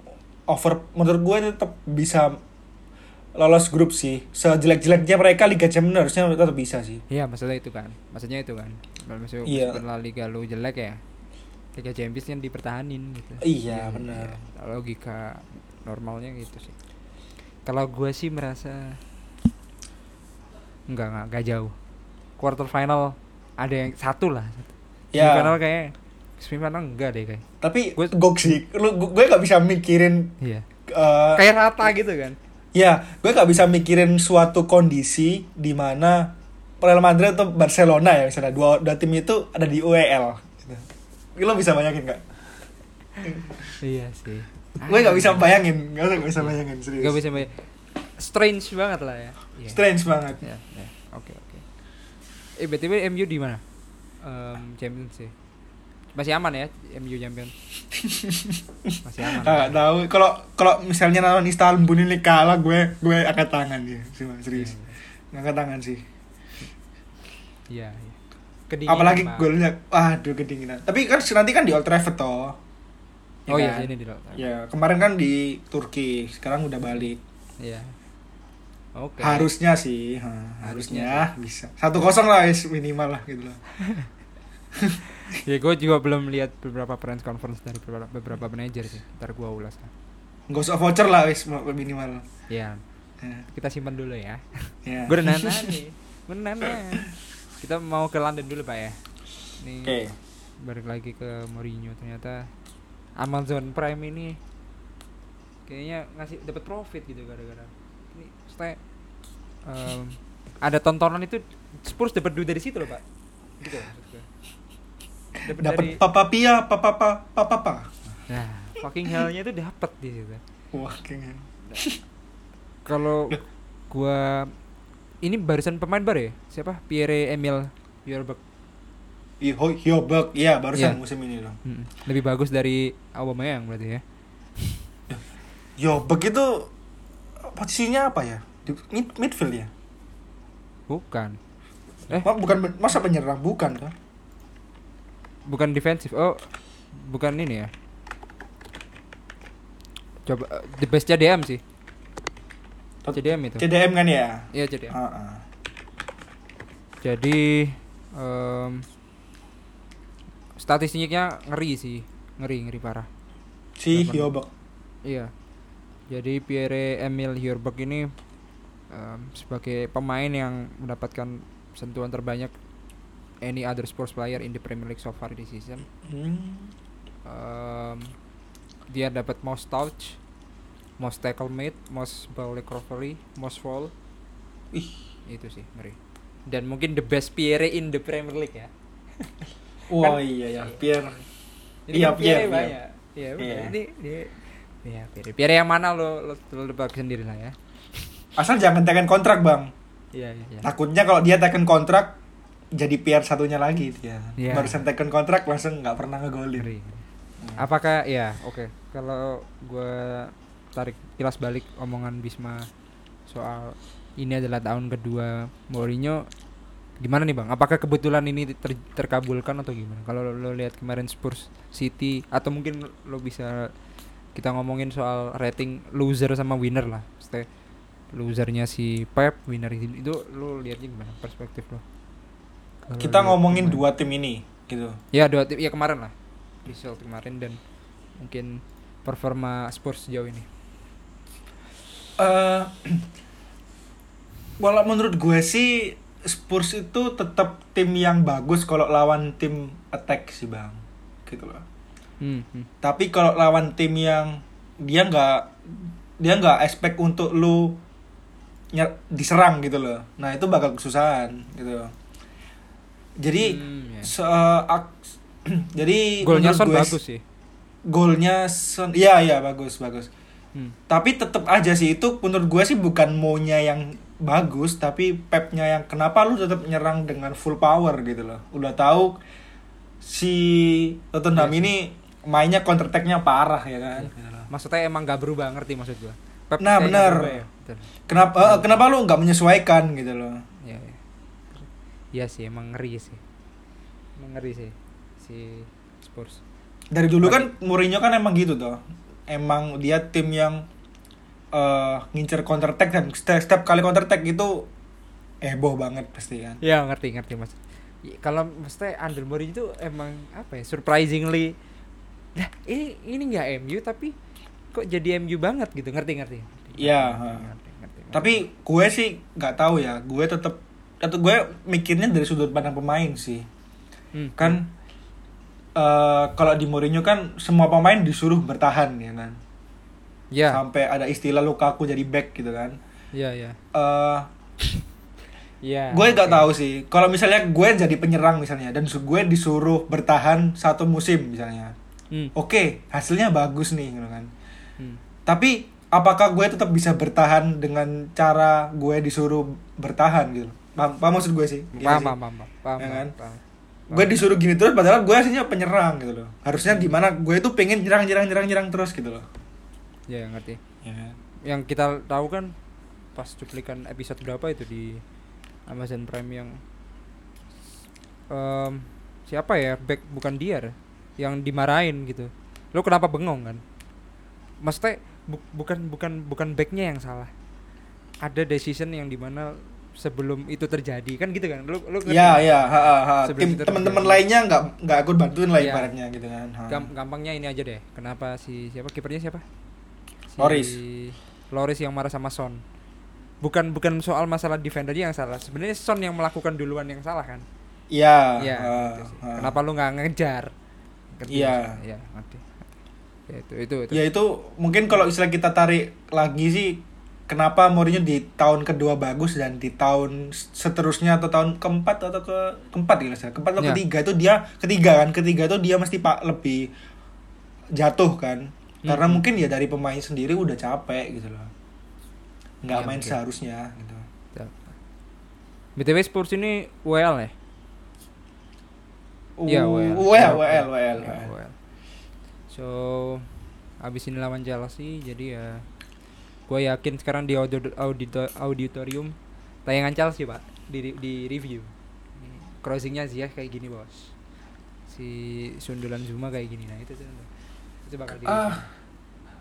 over menurut gue tetap bisa lolos grup sih sejelek-jeleknya mereka Liga Champions harusnya tetap bisa sih Iya, maksudnya itu kan. Maksudnya itu kan. Kalau Maksudnya Iya. meskipun La Liga lu jelek ya. Liga Champions kan dipertahanin gitu. Iya, benar. iya. Logika normalnya gitu sih. Kalau gue sih merasa enggak enggak, enggak jauh. Quarter final ada yang satu lah. Satu. Ya. Semifinal kayak semifinal enggak deh kayak. tapi Gue- gue sih lu gue nggak bisa mikirin Iya. eh, Kayak rata gitu kan. ya gue nggak bisa mikirin suatu kondisi di mana Real Madrid atau Barcelona ya misalnya dua, dua tim itu ada di UEL gitu. lo bisa bayangin nggak Iya sih. Gue nggak bisa bayangin nggak usah nggak bisa bayangin serius Gak bisa bayar. Strange banget lah ya. Iya. strange banget Ya, ya. Oke, oke. Eh, BTW MU di mana? Em, Champions sih. Masih aman ya MU champion. Masih aman. Nggak tahu kalau kalau misalnya lawan Istanbul ini kalah gue gue angkat tangan ya sih Mas, serius angkat tangan sih Iya, iya. Kedinginan, apalagi golnya waduh kedinginan tapi kan nanti kan di Old Trafford toh Oh iya, kan? sini di Rotterdam. ya kemarin kan di Turki sekarang udah balik Iya. Oke. harusnya sih ha, Harusnya harusnya bisa satu kosong lah is, minimal lah gitu lah ya gue juga belum lihat beberapa press conference dari beberapa, beberapa manajer sih. Ntar gue ulas lah. nggak usah voucher lah is minimal Iya. ya, Kita simpan dulu ya. ya. gue nanya nih. Nanya. Kita mau ke London dulu pak ya. Nih. oke balik lagi ke Mourinho ternyata Amazon Prime ini kayaknya ngasih dapat profit gitu gara-gara. Ini maksudnya em, ada tontonan itu Spurs dapat duit dari situ loh pak. Gitu dapat dari papa pia papa papa papa nah fucking hellnya itu dapat di situ. Kayaknya kalau gua ini barisan pemain baru ya? Siapa? Pierre Emil Bjorberg Hyobek, iya barusan Iya. musim ini loh. Mm, lebih bagus dari Aubameyang berarti ya Hyobek itu posisinya apa ya? Di mid midfield ya? bukan eh bukan masa penyerang bukan kan? bukan defensif oh bukan ini ya coba eh, the best CDM sih CDM itu CDM kan ya? iya CDM Ah, ah. jadi em, statistiknya ngeri sih ngeri ngeri parah Si. Hyobek. iya jadi Pierre Emil Hjorberg ini em, sebagai pemain yang mendapatkan sentuhan terbanyak any other sports player in the Premier League so far this season Hmm. um, dia dapat most touch, most tackle made, most ball recovery, most fall, Ih, Itu sih ngeri. Dan mungkin the best Pierre in the Premier League ya. wah Kan- iya ya, Pierre. Ini Iya, kan Pierre Pierre, banyak. Iya. Iya. Ini dia Iya, Pierre. Pierre yang mana lo lo, lo tebak sendiri lah ya. Asal jangan tekan kontrak, Bang. Iya, iya, iya. Takutnya kalau dia tekan kontrak jadi Pierre satunya lagi dia. Iya. Barusan tekan kontrak langsung nggak pernah ngegolin. Ngeri. Apakah ya, oke. Kalau gua tarik kilas balik omongan Bisma soal ini adalah tahun kedua Mourinho gimana nih Bang? Apakah kebetulan ini ter- terkabulkan atau gimana? Kalau lo, lo lihat kemarin Spurs City atau mungkin lo bisa kita ngomongin soal rating loser sama winner lah. Maksudnya losernya si Pep, winner itu, lo lihatnya gimana perspektif lo? Kalau Kita lihat ngomongin kemarin. dua tim ini gitu. Ya dua tim ya kemarin lah result kemarin dan mungkin performa Spurs sejauh ini. eh walau menurut gue sih Spurs itu tetap tim yang bagus kalau lawan tim attack sih bang gitu loh Hmm, hmm. tapi kalau lawan tim yang dia nggak dia nggak expect untuk lu nyer- diserang gitu loh nah itu bakal kesusahan gitu jadi Hmm, ya. se- ak- jadi Golnya Son gue bagus sih. golnya Son iya iya bagus bagus Hmm. tapi tetap aja sih itu menurut gue sih bukan maunya yang bagus tapi Pepnya yang kenapa lu tetap nyerang dengan full power gitu loh udah tahu si Tottenham Iya sih. ini mainnya counter attack-nya parah ya kan Gitu loh. Maksudnya emang gak berubah ngerti maksud gua. Pep Nah, berubah ya, kenapa eh, kenapa lu nggak menyesuaikan gitu loh Iya, iya. Iya sih emang ngeri sih. Emang ngeri sih si Spurs. dari dulu kan Mourinho kan emang gitu tuh emang dia tim yang eh ngincer counter attack dan setiap, setiap kali counter attack itu heboh banget pasti kan Iya ngerti ngerti mas. Y- Kalau maksudnya Under Mourinho itu emang apa ya surprisingly, lah ini ini nggak MU tapi kok jadi MU banget gitu ngerti ngerti. Iya. Tapi gue sih nggak tahu ya. Gue tetap atau gue mikirnya dari sudut pandang pemain sih. Hmm, Kan eh kalau di Mourinho kan semua pemain disuruh bertahan ya kan. Ya Sampai ada istilah Lukaku jadi back gitu kan. ya ya eh ya. gue nggak oke. tahu sih. Kalau misalnya gue jadi penyerang misalnya dan gue disuruh bertahan satu musim misalnya. Hmm, Oke, hasilnya bagus nih gitu kan. hmm. Tapi apakah gue tetap bisa bertahan dengan cara gue disuruh bertahan gitu? Paham, paham maksud gue sih? Iya Paham, sih? paham, paham, paham, paham, Ya kan? paham. gue disuruh gini terus padahal gue aslinya penyerang gitu loh harusnya gimana gue itu pengen nyerang nyerang nyerang nyerang terus gitu loh Ya ngerti. ya? Yang kita tahu kan pas cuplikan episode berapa itu di Amazon Prime yang em, siapa ya back bukan dia yang dimarahin gitu. Lo kenapa bengong kan? Maksudnya bu- bukan bukan bukan backnya yang salah. Ada decision yang di mana sebelum itu terjadi kan gitu kan? Lo lo ngerti ya ya ha, ha, ha. Tim teman-teman lainnya nggak nggak ikut bantuin lah Iya. ibaratnya gitu kan ha. Gam- gampangnya ini aja deh. Kenapa si siapa kipernya siapa? Si Loris. Loris yang marah sama Son. Bukan bukan soal masalah defendernya yang salah. Sebenarnya Son yang melakukan duluan yang salah kan? iya Iya. ha, gitu ha. Kenapa lu nggak ngejar? Iya. Iya, ngerti. Ya itu itu itu. ya itu mungkin kalau istilah kita tarik lagi sih kenapa Mourinho di tahun kedua bagus dan di tahun seterusnya atau tahun keempat atau ke keempat gitu saya keempat atau Ya. ketiga itu dia ketiga kan ketiga itu dia mesti pak lebih jatuh kan karena Hmm. mungkin ya dari pemain sendiri udah capek gitu loh nggak Ya, main mungkin. seharusnya gitu Ya. BTW Spurs ini WL ya? Iya, WL. WL WL WL Ya, WL. So abis ini lawan Chelsea jadi ya gue yakin sekarang di audio, audito, auditorium tayangan Chelsea pak di di review crossingnya Ziyech kayak gini bos si sundulan Zuma kayak gini nah itu tuh itu bakal di ah.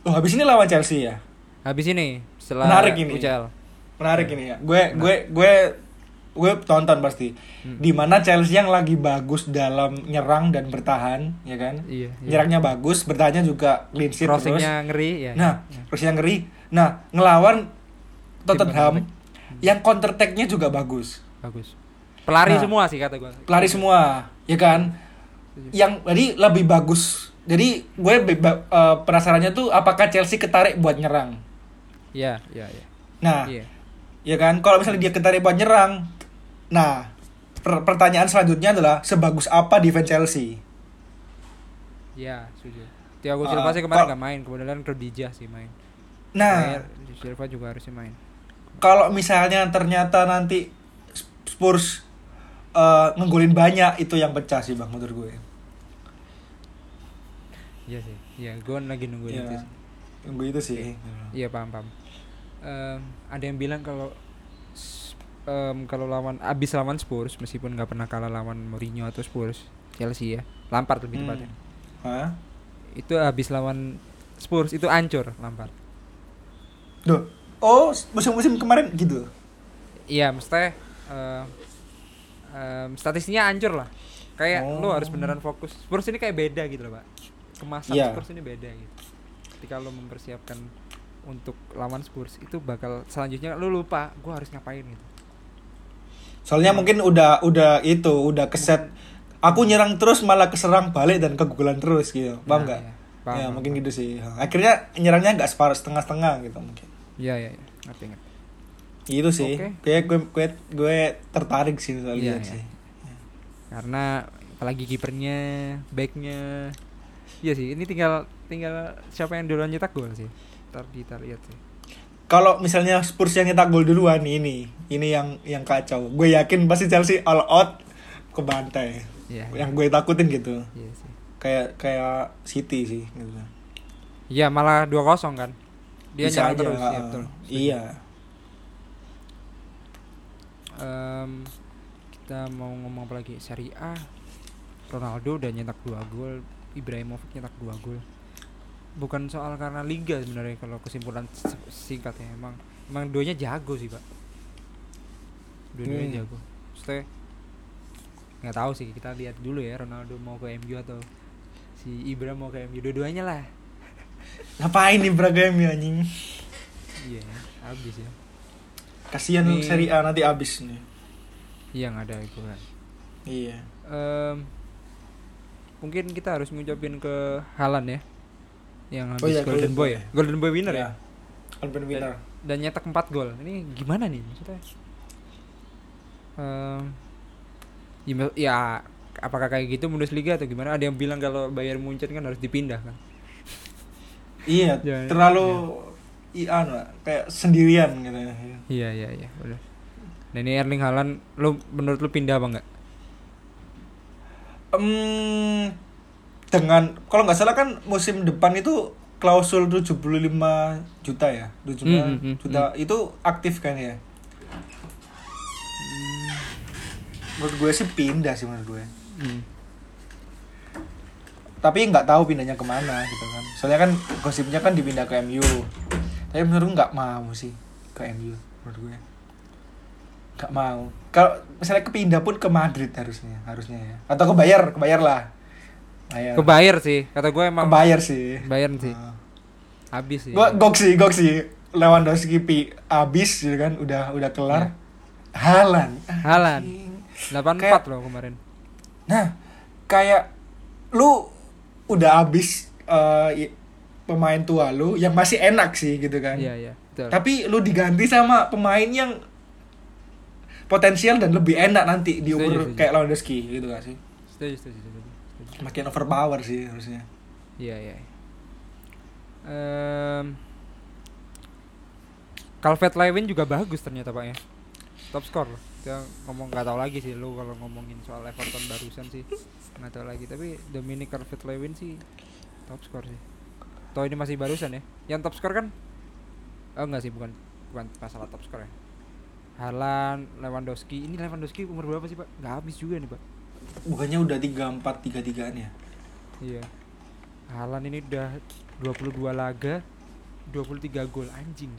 Oh habis ini lawan Chelsea ya? Habis ini setelah Menarik ini. UCL menarik ini ya. Gue gue gue gue tonton pasti. Hmm. di mana Chelsea yang lagi bagus dalam nyerang dan bertahan ya kan? Iya, iya. nyerangnya bagus bertahannya juga clean sheet terus. Crossingnya ngeri ya. Nah Ya. terus yang ngeri. Nah ngelawan Tottenham yang counter attack-nya juga bagus. Bagus. Pelari Nah, semua sih kata gue pelari semua ya kan? Yang jadi lebih bagus jadi gue beba- eh, penasarannya tuh apakah Chelsea ketarik buat nyerang iya iya iya nah iya Ya kan? Kalau misalnya dia ketarik buat nyerang. Nah, per- pertanyaan selanjutnya adalah sebagus apa defense Chelsea? Ya, setuju. Thiago Ah, Silva sih kemarin nggak main, kebetulan Rodija sih main. Nah, Kayak Silva juga harusnya main. kalau misalnya ternyata nanti Spurs eh, ngenggolin banyak itu yang pecah sih Bang menurut gue. Iya sih. Iya, gue lagi nungguin Iya. itu. sih. Nunggu itu sih. Iya paham paham. Em, ada yang bilang kalau em, kalau lawan abis lawan Spurs meskipun nggak pernah kalah lawan Mourinho atau Spurs Chelsea ya Lampard lebih Hmm. tepatnya Hah? itu abis lawan Spurs itu ancur Lampard Duh. Oh, musim-musim kemarin gitu. iya mesti em, em, statistiknya ancur lah kayak lo Oh. harus beneran fokus Spurs ini kayak beda gitu loh pak kemasan Iya. Spurs ini beda gitu ketika lo mempersiapkan untuk lawan Spurs itu bakal selanjutnya lo lupa gue harus ngapain gitu Soalnya mungkin udah udah itu, udah keset aku nyerang terus malah keserang balik dan kegugulan terus gitu. Paham Nah, nggak? iya. Paham, ya, paham, mungkin paham. gitu sih. Akhirnya nyerangnya nggak separuh setengah-setengah gitu mungkin. iya iya iya. ngerti ngerti Gitu sih. Oke. Kayak gue, gue gue tertarik sih soal Iya, lihat iya. sih. karena apalagi kipernya backnya iya sih ini tinggal tinggal siapa yang duluan nyetak gol sih. Ntar kita lihat sih. Kalau misalnya Spurs yang nyetak gol duluan ini, ini yang yang kacau. Gue yakin pasti Chelsea all out ke bantai. iya. Yang gue takutin gitu. iya sih. Kayak kayak City sih gitu. iya malah dua kosong kan? Dia Bisa aja, terus iya uh, betul. Iya. Em, kita mau ngomong apa lagi? Serie A. Ronaldo udah nyetak dua gol Ibrahimovic nyetak dua gol bukan soal karena liga sebenarnya kalau kesimpulan singkatnya emang emang duanya jago sih pak dua-duanya Hmm. jago Maksudnya nggak tahu sih kita lihat dulu ya Ronaldo mau ke MU atau si Ibra mau ke MU dua-duanya lah Ngapain nih Braga MU anjing? iya habis ya Kasihan Ini- Serie A nanti abis nih. yang ada itu kan Iya. Em, mungkin kita harus ngucapin ke Halan ya yang habis Oh iya, Golden Golden Boy Boy. ya? Golden Boy winner ya? Iya. Golden winner. dan nyetak 4 gol. Ini gimana nih maksudnya? Em, ya, ya apakah kayak gitu Bundesliga atau gimana? Ada yang bilang kalau Bayern Munchen kan harus dipindah kan? Iya, Ya, terlalu iya. anu, kayak sendirian gitu. iya iya iya udah dan ini Erling Haaland lu menurut lu pindah apa enggak Em, dengan kalau nggak salah kan musim depan itu klausul 75 juta ya? 75 Hmm, hmm, hmm, juta. itu aktif kan ya? Menurut gue sih pindah sih menurut gue. Hmm. tapi nggak tahu pindahnya ke mana gitu kan. Soalnya kan gosipnya kan dipindah ke MU tapi menurut gue nggak mau sih ke MU menurut gue nggak mau. Kalau misalnya kepindah pun ke Madrid harusnya harusnya ya. Atau ke Bayar ke Bayar lah. Bayar ke Bayern sih. Kata gue emang ke Bayar sih. Bayern sih. Ah. habis sih. Gue gok sih gok sih Lewandowski pi abis gitu kan. Udah udah kelar. Halan Haaland. Anjing. 84 Kayak- loh kemarin. Nah, kayak lu udah habis i- pemain tua lu yang masih enak sih gitu kan. iya iya. Betul. Tapi lu diganti sama pemain yang potensial dan lebih enak nanti di umur kayak Lewandowski gitu gak sih? setuju setuju setuju. Makin overpower sih harusnya. iya iya Em, Calvert Lewin juga bagus ternyata pak ya. Top score loh. Kita ngomong nggak tahu lagi sih lu kalau ngomongin soal Everton barusan sih. Nggak tahu lagi. Tapi Dominic Calvert Lewin sih top score sih. Toh ini masih barusan ya. Yang top score kan? Oh enggak sih. Bukan bukan masalah top score ya Halan Lewandowski ini Lewandowski umur berapa sih pak nggak habis juga nih pak Bukannya udah 34 33-an ya? Iya. Halan ini udah 22 laga, 23 gol anjing.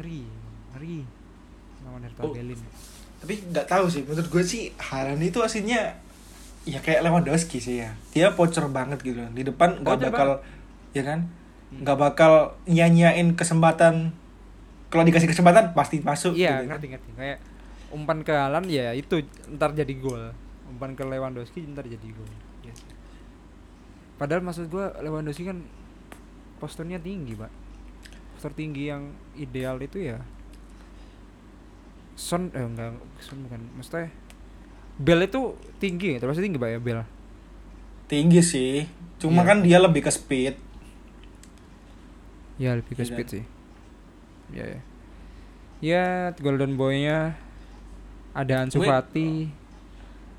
Ngeri, ngeri. Lawan Hertha Oh. Berlin. Tapi nggak tahu sih menurut gue sih Halan itu aslinya ya kayak Lewandowski sih ya. Dia pocor banget gitu. Di depan nggak bakal ya kan? nggak bakal nyanyain kesempatan kalau dikasih kesempatan pasti masuk Iya, gitu kan. ngerti ngerti. Kayak umpan ke Halan ya itu ntar jadi gol. Umpan ke Lewandowski ntar jadi gol. Iya sih. Padahal maksud gua Lewandowski kan posturnya tinggi, Pak. Postur tinggi yang ideal itu ya Son eh enggak Son bukan maksudnya Bell itu tinggi terus tinggi pak ya Bell tinggi sih cuma Iya. kan dia lebih ke speed ya lebih ke Iya speed kan? sih ya ya ya Golden Boy-nya ada Ansu. Fati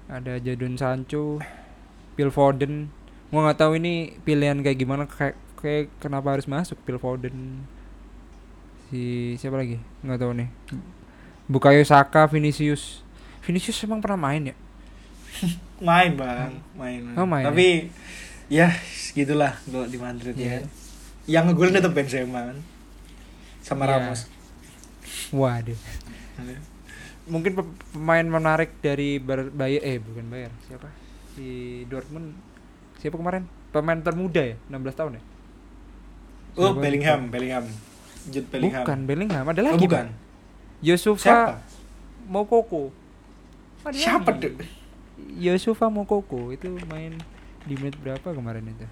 ada Jadon Sancho Phil Foden. Gua nggak tahu ini pilihan kayak gimana kayak kayak kenapa harus masuk Phil Foden. Si siapa lagi? Nggak tahu nih. Bukayo Saka Vinicius. Vinicius emang pernah main ya? Main bang. Main, Oh, main tapi ya gitulah kalau di Madrid Iya. ya. Yang ngegolin tetap Benzema kan sama Iya. Ramos. Waduh. Mungkin pe- pemain menarik dari Bayer eh bukan Bayer siapa? Di Dortmund siapa kemarin? Pemain termuda ya 16 tahun ya? Oh Siapa? Bellingham Bellingham. Jude Bellingham. Bukan Bellingham ada oh, lagi bukan. Pak. Yusufa siapa? Mokoko Ada siapa tuh Yusufa Mokoko itu main di menit berapa kemarin itu?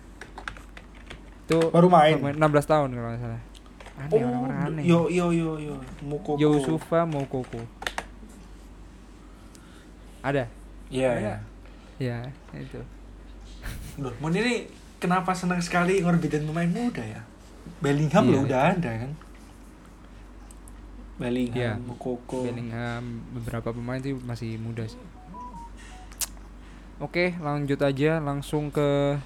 Itu baru main. pemain 16 tahun kalau nggak salah aneh oh orang-orang aneh. yo yo yo yo. Mukoko Yusufa Mokoko ada? Iya Ada. iya. ya itu. Dortmund ini kenapa senang sekali ngorbitin pemain muda ya? Bellingham Iya, lo udah ada kan? Bellingham Iya. Mukoko Bellingham beberapa pemain sih masih muda sih. Oke, lanjut aja langsung ke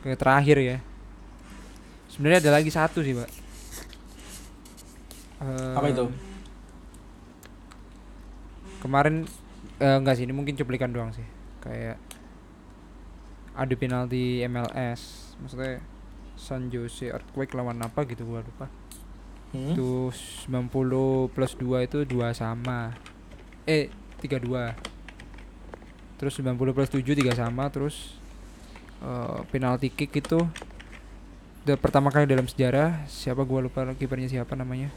ke terakhir ya. Sebenarnya ada lagi satu sih, Pak. Apa itu? Em, Kemarin eh, enggak sih, ini mungkin cuplikan doang sih. Kayak adu penalti MLS, maksudnya San Jose Earthquake lawan apa gitu gua lupa. Hmm? Itu 90 plus 2 itu 2 sama. Eh, 32. Terus 90 plus 7 3 sama terus eh, penalti kick itu pertama kali dalam sejarah siapa gua lupa kipernya siapa namanya.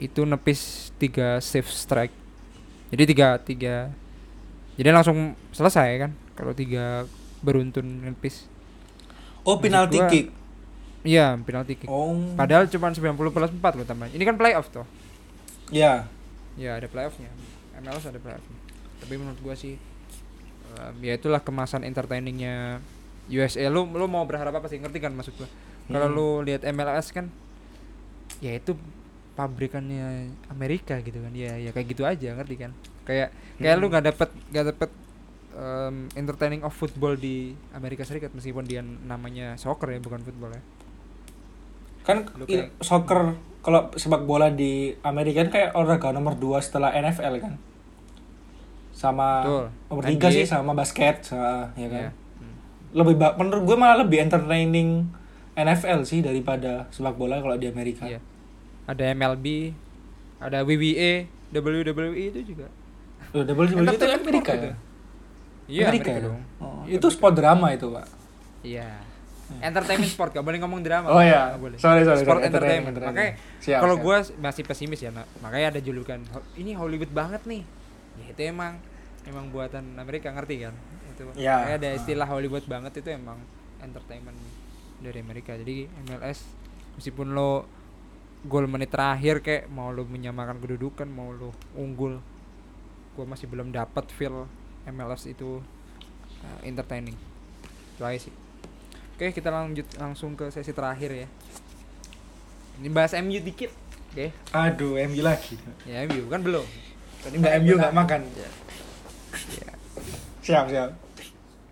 Itu nepis 3 safe strike. Jadi 3 3 Jadi langsung selesai kan kalau 3 beruntun nepis. oh penalti gua- kick Iya, penalti kick. oh Padahal cuma 90 plus 4 loh tambahnya. Ini kan playoff tuh. ya Ya ada playoffnya. MLS ada playoffnya. Tapi menurut gua sih em, ya itulah kemasan entertainingnya USA. Lu lu mau berharap apa sih? Ngerti kan maksud gua? Kalau Hmm. lu lihat MLS kan ya itu pabrikannya Amerika gitu kan. Ya ya kayak gitu aja, ngerti kan? Kayak kayak lu Hmm. nggak dapet nggak dapet em, entertaining of football di Amerika Serikat meskipun dia namanya soccer ya bukan football ya. kan Lu kayak- soccer kalau sepak bola di Amerika kan kayak olahraga nomor 2 setelah NFL kan sama Betul. nomor tiga sih sama basket sa- ya kan Ya. Hmm. lebih menurut gue malah lebih entertaining NFL sih daripada sepak bola kalau di Amerika Iya. Ada MLB, ada WWE, WWE itu juga. Loh, WWE itu Entertainment Amerika ya? itu. Iya, Amerika, Amerika ya? dong. Oh, Iya, itu sport drama itu pak Iya. Entertainment sport, gak boleh ngomong drama. Oh, iya. Boleh. Sorry, sorry, Sport sorry. entertainment. Entertainment, Makanya Siap, kalau gua masih pesimis ya, nak. makanya ada julukan "Ho- ini Hollywood banget nih. Ya itu emang emang buatan Amerika ngerti kan? Itu. Iya. Makanya ada istilah Hollywood banget itu emang entertainment dari Amerika. Jadi MLS meskipun lo gol menit terakhir kayak mau lo menyamakan kedudukan, mau lo unggul, gua masih belum dapat feel MLS itu uh, entertaining. Itu aja sih. Oke, kita lanjut langsung ke sesi terakhir ya. Ini bahas MU dikit. Oke. aduh MU lagi Ya MU kan belum. Tadi nggak MU nggak makan Ya. siap siap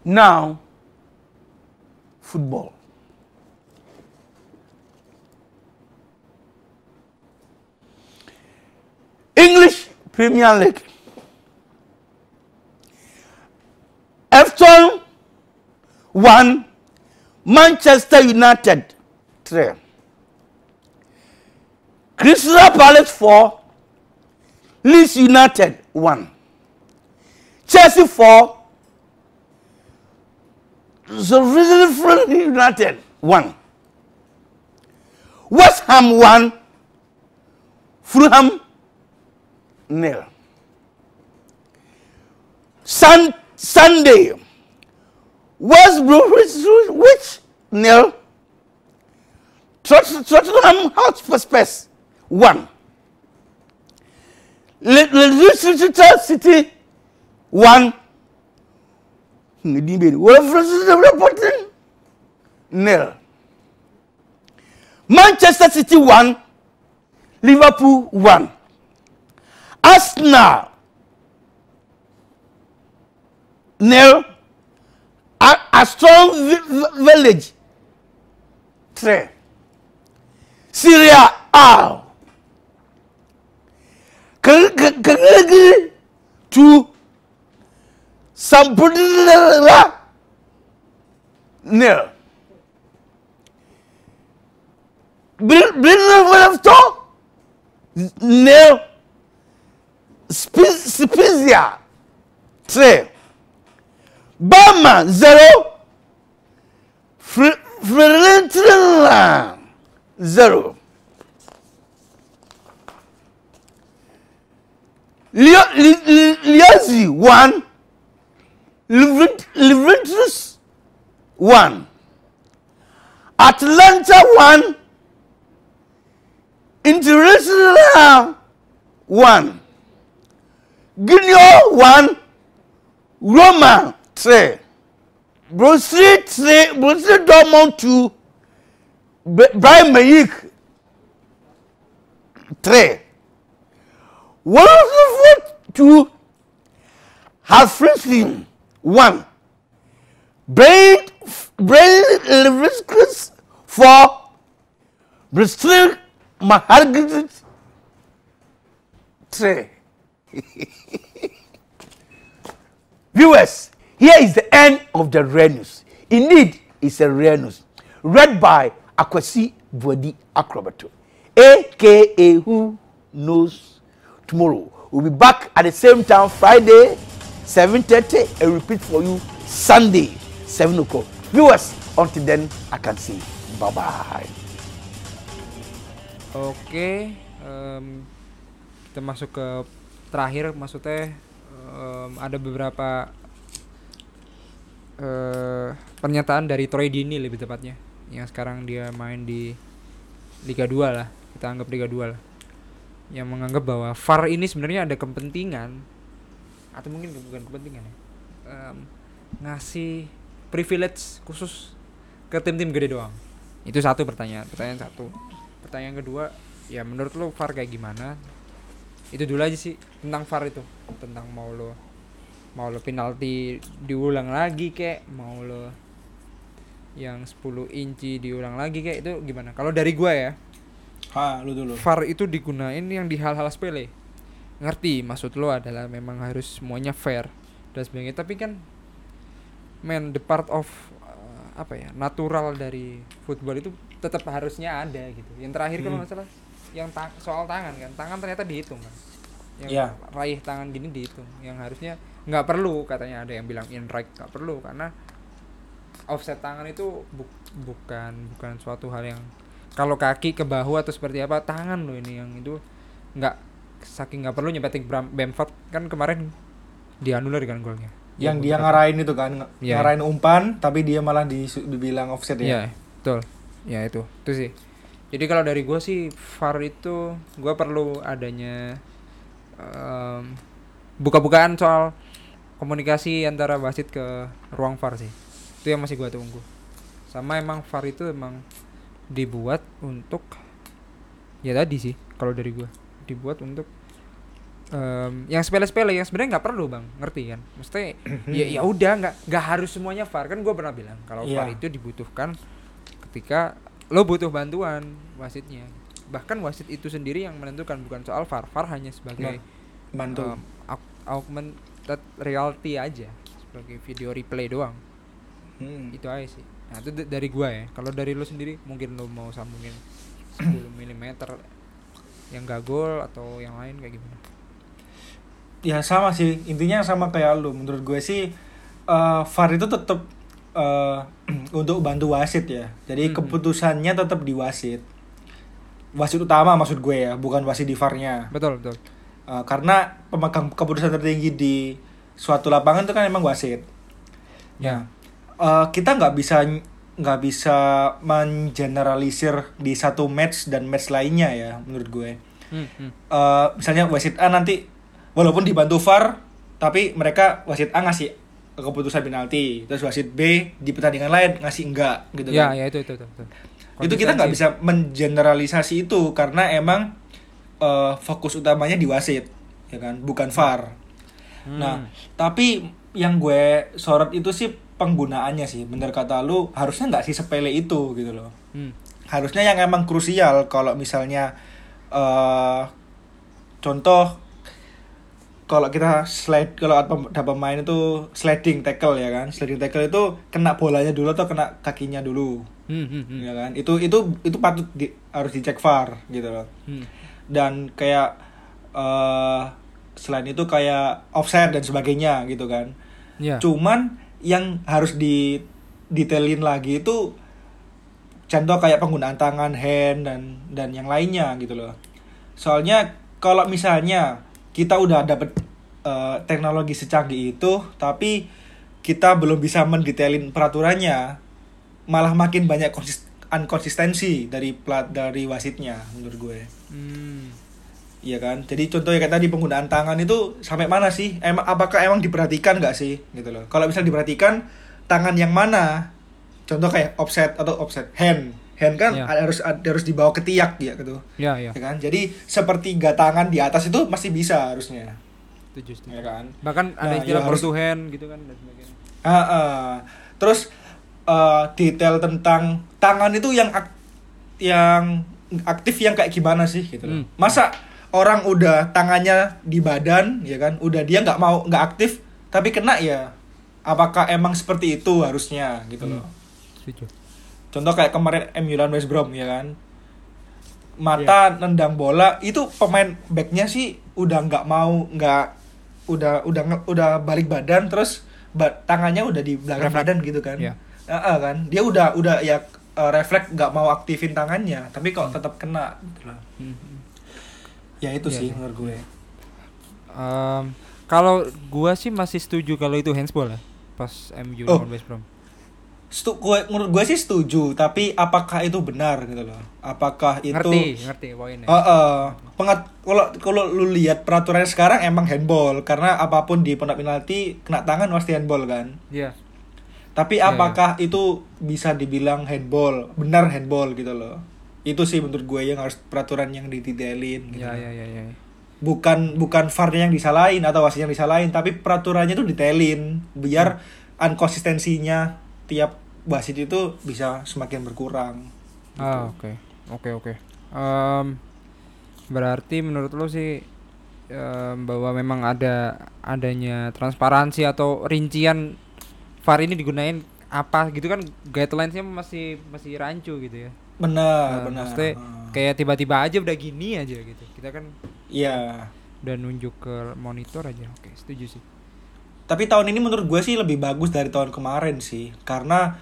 Now, football. English Premier League. Everton 1, Manchester United 3. Crystal Palace 4, Leeds United 1. Chelsea 4, the Sheffield United 1. West Ham 1, Fulham nil. Sun, Sunday, West Bromwich Which nil. Tot- Tottenham Hotspur 1. Le- Leicester City one. Wolverhampton nil. Manchester City one. Liverpool one. Arsenal nil. A, a strong vi- vi- village three. Syria A. Kagagi two. Sampudira nil. Brindleton nil. Spe- Spezia three. Bama zero. Fiorentina zero. Liazzi one. Juventus one. Atlanta one. International one. Guineo 1, Roma 3, Borussia 3, Borussia Dortmund 2, Bayern Munich 3, Wolfsburg 2, Hafrizim 1, Brain Leviscus 4, Bristol Mahargit three. Viewers, here is the end of the rare news. Indeed, it's a rare news. Read by Akwasi Bodi Akrobato, aka Who Knows Tomorrow. We'll be back at the same time Friday, 7.30, and repeat for you Sunday, 7 o'clock. Viewers, until then, I can say bye-bye. Oke, em, um, kita masuk ke terakhir maksudnya em, ada beberapa eh, pernyataan dari Troy Dini lebih tepatnya yang sekarang dia main di Liga 2 lah, kita anggap Liga 2 lah. Yang menganggap bahwa VAR ini sebenarnya ada kepentingan atau mungkin bukan kepentingan ya. em, ngasih privilege khusus ke tim-tim gede doang. Itu satu pertanyaan, pertanyaan satu pertanyaan kedua ya menurut lo VAR kayak gimana itu dulu aja sih tentang VAR itu. Tentang mau lo mau lo penalti diulang lagi kek mau lo yang 10 inci diulang lagi kek itu gimana? Kalau dari gua ya Ha, lu dulu. VAR itu digunain yang di hal-hal sepele. Ngerti maksud lo adalah memang harus semuanya fair dan sebagainya. Tapi kan man the part of uh, apa ya natural dari football itu tetap harusnya ada gitu. Yang terakhir kalau Hmm. nggak salah yang ta- soal tangan kan tangan ternyata dihitung kan yang Iya. raih tangan gini dihitung yang harusnya nggak perlu katanya ada yang bilang in right nggak perlu karena offset tangan itu buk- bukan bukan suatu hal yang kalau kaki ke bahu atau seperti apa tangan loh ini yang itu nggak saking nggak perlu Bram- Bamford kan kemarin dianulir kan golnya Yang dia ngarahin itu kan, ng- Iya. ngarahin umpan, tapi dia malah dibilang offset ya. Iya, betul. Ya itu, itu sih. Jadi kalau dari gua sih VAR itu gua perlu adanya em, buka-bukaan soal komunikasi antara wasit ke ruang VAR sih. Itu yang masih gua tunggu. Sama emang VAR itu emang dibuat untuk ya tadi sih kalau dari gua dibuat untuk em, yang sepele-sepele yang sebenarnya nggak perlu bang ngerti kan mesti ya ya udah nggak nggak harus semuanya VAR kan gua pernah bilang kalau Iya. VAR itu dibutuhkan ketika lo butuh bantuan wasitnya bahkan wasit itu sendiri yang menentukan bukan soal VAR VAR hanya sebagai Bantu. um, aug- augmented reality aja sebagai video replay doang Hmm. itu aja sih nah itu dari gua ya kalau dari lo sendiri mungkin lo mau sambungin 10 mm yang gak gol atau yang lain kayak gimana Ya sama sih, intinya sama kayak lu. Menurut gue sih eh, VAR itu tetap eh, untuk bantu wasit ya. Jadi Mhm. keputusannya tetap di wasit. Wasit utama maksud gue ya, bukan wasit di VAR-nya. betul betul Eh, karena pemegang keputusan tertinggi di suatu lapangan itu kan emang wasit. ya Eh, kita nggak bisa nggak bisa mengeneralisir di satu match dan match lainnya ya menurut gue Hmm, hmm. Eh, misalnya wasit A nanti walaupun dibantu VAR tapi mereka wasit A ngasih keputusan penalti terus wasit B di pertandingan lain ngasih enggak gitu Ya, kan ya itu itu itu. itu. itu kita nggak bisa mengeneralisasi itu karena emang eh, fokus utamanya di wasit ya kan bukan VAR Hmm. nah tapi yang gue sorot itu sih penggunaannya sih bener kata lu harusnya nggak sih sepele itu gitu loh Hmm. harusnya yang emang krusial kalau misalnya eh contoh kalau kita slide kalau ada pem- ada pemain itu sliding tackle ya kan sliding tackle itu kena bolanya dulu atau kena kakinya dulu Hmm, hmm, hmm. ya kan itu itu itu patut di, harus dicek VAR gitu loh Hmm. dan kayak eh selain itu kayak offset dan sebagainya gitu kan Ya. cuman yang harus di detailin lagi itu contoh kayak penggunaan tangan hand dan dan yang lainnya gitu loh soalnya kalau misalnya kita udah dapet eh, teknologi secanggih itu tapi kita belum bisa mendetailin peraturannya malah makin banyak konsis unkonsistensi dari plat dari wasitnya menurut gue Hmm. Iya kan? Jadi contohnya kayak tadi penggunaan tangan itu sampai mana sih? Emang apakah emang diperhatikan nggak sih? Gitu loh. Kalau misalnya diperhatikan tangan yang mana? Contoh kayak offset atau offset hand. Hand kan Iya. harus harus dibawa ke tiak ya gitu. Ya, ya. Ya kan? Jadi sepertiga tangan di atas itu masih bisa harusnya. Setuju, setuju. Ya kan? Bahkan ada Nah, istilah ya harus- bertuhan gitu kan dan sebagainya. Ah, ah. Terus eh, detail tentang tangan itu yang ak- yang aktif yang kayak gimana sih gitu. Hmm. Masa orang udah tangannya di badan ya kan, udah dia nggak mau nggak aktif tapi kena ya. Apakah emang seperti itu harusnya gitu loh. Setuju. Contoh kayak kemarin MU lawan West Brom ya kan. Mata nendang bola itu pemain backnya sih udah nggak mau nggak udah udah udah balik badan terus ba- tangannya udah di belakang Refleks. badan gitu kan. Iya. Heeh, kan. Dia udah udah ya eh, refleks nggak mau aktifin tangannya tapi kok tetap kena gitu. Hmm, hmm. Ya itu Iya, sih iya. menurut gue. Em, kalau gua sih masih setuju kalau itu handsball ya pas MU Oh. West Brom. Stu- gue menurut gue sih setuju, tapi apakah itu benar gitu loh? Apakah itu Ngerti, ngerti poinnya. Heeh. Pengat kalau kalau lu lihat peraturannya sekarang emang handball karena apa pun di penalti penalti kena tangan pasti handball kan. Iya. Tapi Iya, apakah itu bisa dibilang handball? Benar handball gitu loh. Itu sih menurut gue yang harus peraturan yang didetailin gitu. Iya, iya, iya, iya. Bukan bukan VAR-nya yang disalahin atau wasitnya yang disalahin, tapi peraturannya tuh detailin biar inkonsistensinya tiap wasit itu bisa semakin berkurang. Gitu. Ah, oke. Oke, oke. Berarti menurut lo sih em, bahwa memang ada adanya transparansi atau rincian VAR ini digunain apa gitu kan guidelines-nya masih masih rancu gitu ya. Benar, Nah, benar. maksudnya kayak tiba-tiba aja udah gini aja gitu. Kita kan Iya. udah nunjuk ke monitor aja. Oke, setuju sih. Tapi tahun ini menurut gue sih lebih bagus dari tahun kemarin sih, karena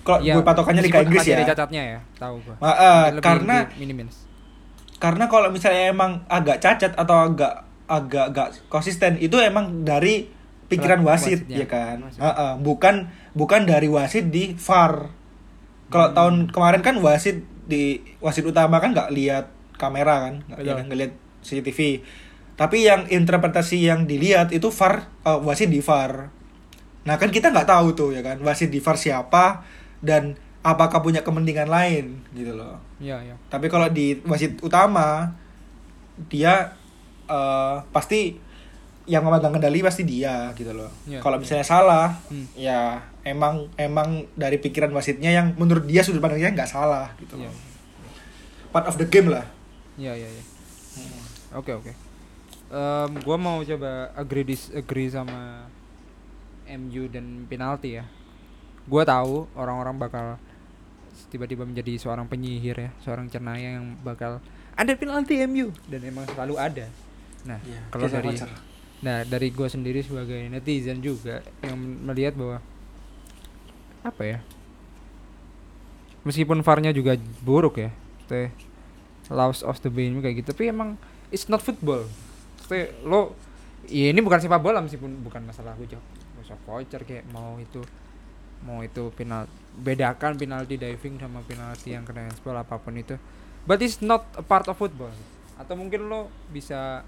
kalau Iya, gue patokannya Liga Inggris ya. ada ya, tahu eh, Mungkin lebih- karena lebih karena kalau misalnya emang agak cacat atau agak agak agak konsisten itu emang dari pikiran wasit ya kan, Wasit. Heeh, bukan bukan dari wasit di VAR. Kalau Hmm. tahun kemarin kan wasit di wasit utama kan nggak lihat kamera kan, ya, nggak lihat CCTV. Tapi yang interpretasi yang dilihat itu VAR eh, wasit di VAR. Nah kan kita nggak tahu tuh ya kan wasit di VAR siapa dan apakah punya kepentingan lain gitu loh. Iya, iya. Tapi kalau di wasit utama dia eh, pasti yang memegang kendali pasti dia gitu loh. Iya. Kalau misalnya salah, Hmm. ya emang emang dari pikiran wasitnya yang menurut dia sudut pandangnya nggak salah gitu. Iya. loh. Part of the game lah. Iya, iya, iya. Hmm. Oke oke. Em, gua mau coba agree disagree sama MU dan penalti ya. Gua tahu orang-orang bakal tiba-tiba menjadi seorang penyihir ya, seorang cenayang yang bakal ada penalti MU dan emang selalu ada. Nah, Iya, kalau dari wajar. nah dari gua sendiri sebagai netizen juga yang melihat bahwa apa ya? Meskipun VAR-nya juga buruk ya, teh loss of the game kayak gitu, tapi emang it's not football. Teh lo ya ini bukan sepak bola meskipun bukan masalah hujah usah voucher kayak mau itu mau itu penal bedakan penalti diving sama penalti yang kena handsball apa pun itu but it's not a part of football Atau mungkin lo bisa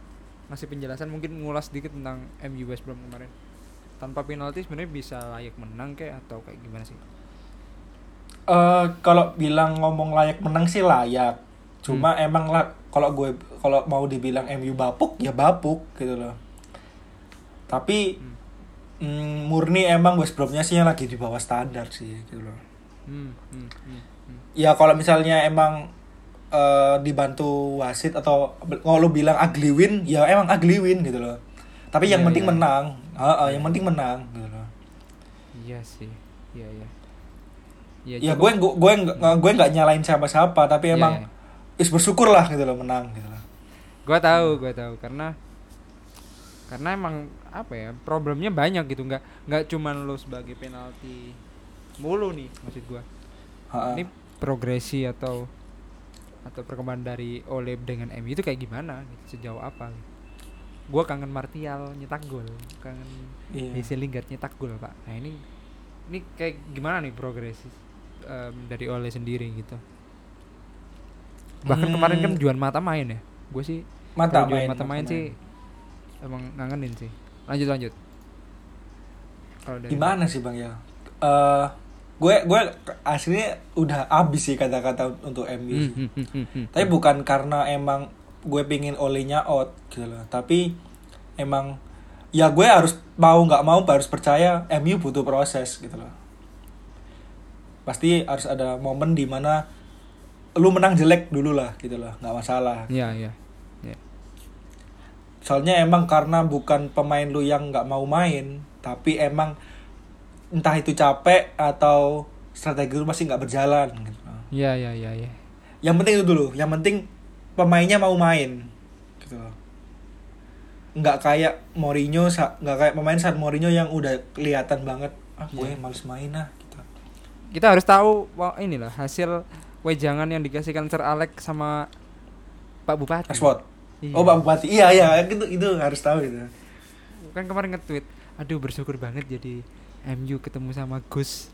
ngasih penjelasan mungkin ngulas sedikit tentang MU West Brom kemarin. Tanpa penalti sebenarnya bisa layak menang kayak atau kayak gimana sih? Eh kalau bilang ngomong layak menang sih layak. Cuma Hmm. emang lah kalau gue kalau mau dibilang MU bapuk ya bapuk gitu loh. Tapi mm, murni emang West Bromnya sih yang lagi di bawah standar sih gitu loh. Hmm, hmm, hmm, hmm. Ya kalau misalnya emang eh, dibantu wasit atau kalau lu bilang ugly win ya emang ugly win gitu loh. Tapi yang Iya, penting iya. menang. Heeh, yang penting menang gitu loh. Iya sih. Iya, iya. Ya, Ya cukup- gue gue gue nggak nyalain siapa-siapa tapi Iya, emang iya. Is bersyukur lah gitu loh menang gitu loh. Gua tahu, gua tahu karena karena emang apa ya problemnya banyak gitu nggak nggak cuman lo sebagai penalti mulu nih maksud gua Ha-ha. ini progresi atau atau perkembangan dari Ole dengan MU itu kayak gimana gitu, sejauh apa gitu. gua kangen Martial nyetak gol kangen Iya. Jesse Lingard nyetak gol pak nah ini ini kayak gimana nih progresi em, dari Ole sendiri gitu bahkan kemarin kan Hmm. Juan Mata main ya gue sih Mata Juan main, Mata Mata main main. sih emang ngangenin sih lanjut lanjut kalau dari Gimana sih bang ya? Eh gue gue aslinya udah abis sih kata-kata untuk MU. Hmm, hmm, hmm, hmm, hmm. Tapi bukan karena emang gue pingin olehnya out gitu loh. Tapi emang ya gue harus mau nggak mau harus percaya MU butuh proses gitu loh. Pasti harus ada momen di mana lu menang jelek dulu lah gitu loh, nggak masalah. Iya iya. Iya. Soalnya emang karena bukan pemain lu yang nggak mau main, tapi emang entah itu capek atau strategi lu masih nggak berjalan. Gitu. Iya iya iya iya. Yang penting itu dulu, yang penting pemainnya mau main, gitu loh. Nggak kayak Mourinho, nggak kayak pemain saat Mourinho yang udah kelihatan banget, ah gue Iya. males main ah. Gitu. Kita harus tahu wah, inilah hasil wejangan yang dikasihkan Sir Alex sama Pak Bupati. Iya. Oh Pak Bupati, iya iya, itu itu harus tahu gitu. Kan kemarin nge-tweet, aduh bersyukur banget jadi MU ketemu sama Gus.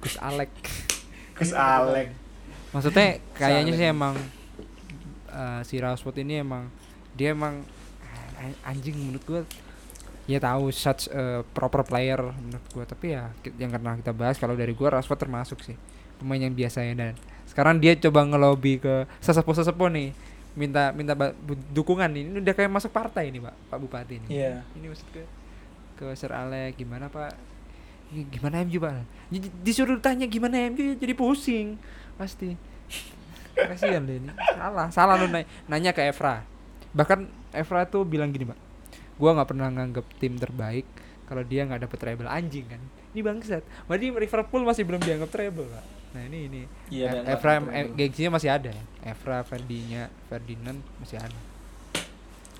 Gus Alex. Gus Alek. Maksudnya kayaknya Alex. sih emang eh, si Rashford ini emang dia emang a- anjing menurut gua ya tahu such a proper player menurut gua tapi ya yang pernah kita bahas kalau dari gua Rashford termasuk sih pemain yang biasanya. Dan sekarang dia coba ngelobi ke sesepuh-sesepuh nih minta minta dukungan nih. Ini udah kayak masuk partai ini pak pak bupati ini. Iya. ini maksud ke ke Sir Alex gimana pak? Gimana MU pak? Di- disuruh tanya gimana MU ya jadi pusing. Pasti. Kasihan deh ini. Salah salah lu nanya, nanya ke Evra. Bahkan Evra tuh bilang gini pak gua nggak pernah nganggep tim terbaik kalau dia nggak dapet treble. Anjing kan? Ini bangsat. Berarti Liverpool masih belum dianggap treble pak nah ini ini. Iya, E- treble. gengsinya masih ada ya? Evra Ferdinya Ferdinand masih ada.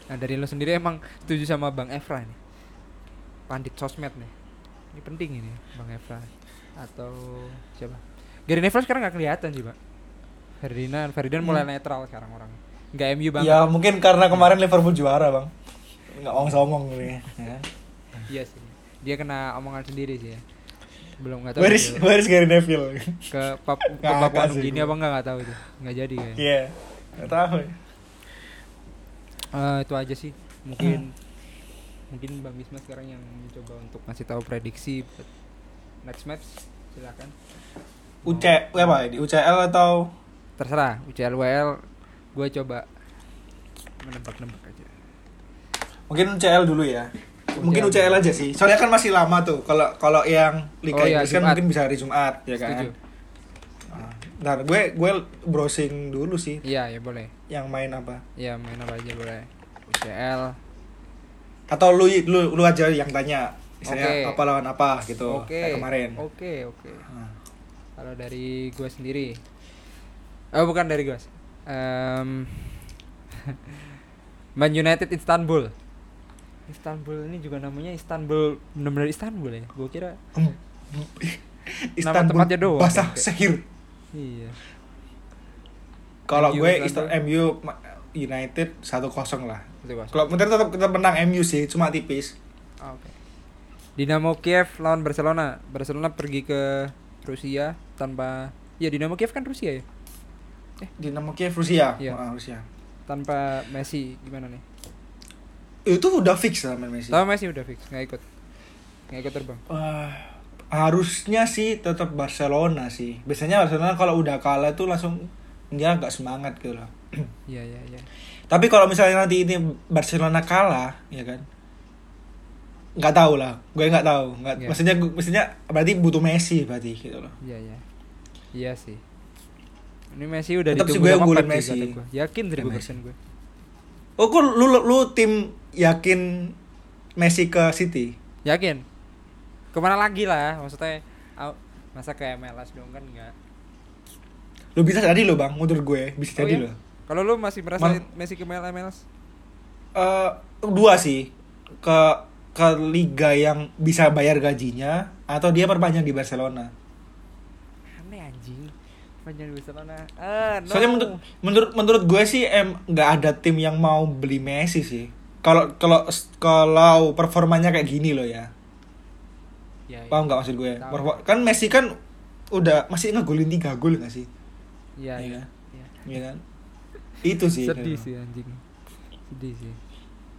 Nah dari lo sendiri emang setuju sama Bang Evra nih pandit sosmed nih. Ini penting ini Bang Evra atau siapa? Gary Neville sekarang nggak kelihatan sih pak. Ferdinand Ferdinand mulai Hmm. netral sekarang orang. Nggak MU banget. Ya mungkin karena kemarin Liverpool juara bang. Nggak omong-omong nih. Ya. iya sih. Dia kena omongan sendiri sih ya belum nggak tahu Where is Where is Gary Neville? ke Pap ke Papua Nugini apa enggak nggak tahu itu nggak jadi kayaknya Iya. Nggak tahu. Eh, itu aja sih mungkin mungkin bang Bisma sekarang yang mencoba untuk ngasih tahu prediksi next match silakan UC apa ini? UCL atau terserah UCL WL gue coba menebak-nebak aja mungkin UCL dulu ya? Mungkin UCL. Aja sih. Soalnya kan masih lama tuh. Kalau kalau yang Liga Oh iya, Inggris kan Jumat. mungkin bisa hari Jumat ya kan. Setuju. Nah, gue gue browsing dulu sih iya ya boleh yang main apa. ya main apa aja boleh UCL Atau lu lu lu aja yang tanya. Misalnya Oke. apa lawan apa gitu oke kayak kemarin. oke oke Nah. kalau dari gue sendiri oh bukan dari gue Em, Man United Istanbul Istanbul ini juga namanya Istanbul benar-benar Istanbul ya gue kira Istanbul tempatnya doang, Basah kayak- Sehir. iya Kalau gue. Istan- MU United 1-0 lah. itu Bos. Kalau Inter tetap tetap menang MU sih, cuma tipis. Ah, oke Dinamo Kiev lawan Barcelona Barcelona pergi ke Rusia tanpa ya Dinamo Kiev kan Rusia ya Dinamo Kiev Rusia. Iya. Rusia. tanpa Messi gimana nih? Itu udah fix lah main Messi. Tahu Messi udah fix nggak ikut nggak ikut terbang. Wah, harusnya sih tetap Barcelona sih. Biasanya Barcelona kalau udah kalah tuh langsung dia agak semangat gitu loh. Iya iya iya. Tapi kalau misalnya nanti ini Barcelona kalah, ya kan? Nggak tahu lah, gue nggak tahu. Nggak, Iya. maksudnya, maksudnya berarti butuh Messi berarti gitu loh. Iya iya. Iya sih. Ini Messi udah Tetap sih ditunggu gue sama sih Messi. gua. Yakin Ya, 1000% gue. Oh, kok lu, lu, lu tim yakin Messi ke City? Yakin. Ke mana lagi lah maksudnya masa ke MLS dong kan enggak. Lu bisa jadi lo bang, menurut gue bisa jadi iya? lo. Kalau lu masih merasa Mal- Messi ke MLS? Eh, dua sih ke ke liga yang bisa bayar gajinya atau dia perpanjang di Barcelona. Aneh anjing. Panjang di Barcelona. Ah, no. Soalnya menurut menurut menurut gue sih em nggak ada tim yang mau beli Messi sih. Kalau kalau kalau performanya kayak gini loh ya. Ya, ya. Paham nggak maksud gue? Tahu. Perfor- kan Messi kan udah masih ngegolin tiga gol nggak sih? Iya, Iya iya. kan? iya. Iya kan? Itu sih. Sedih sih anjing. Sedih sih.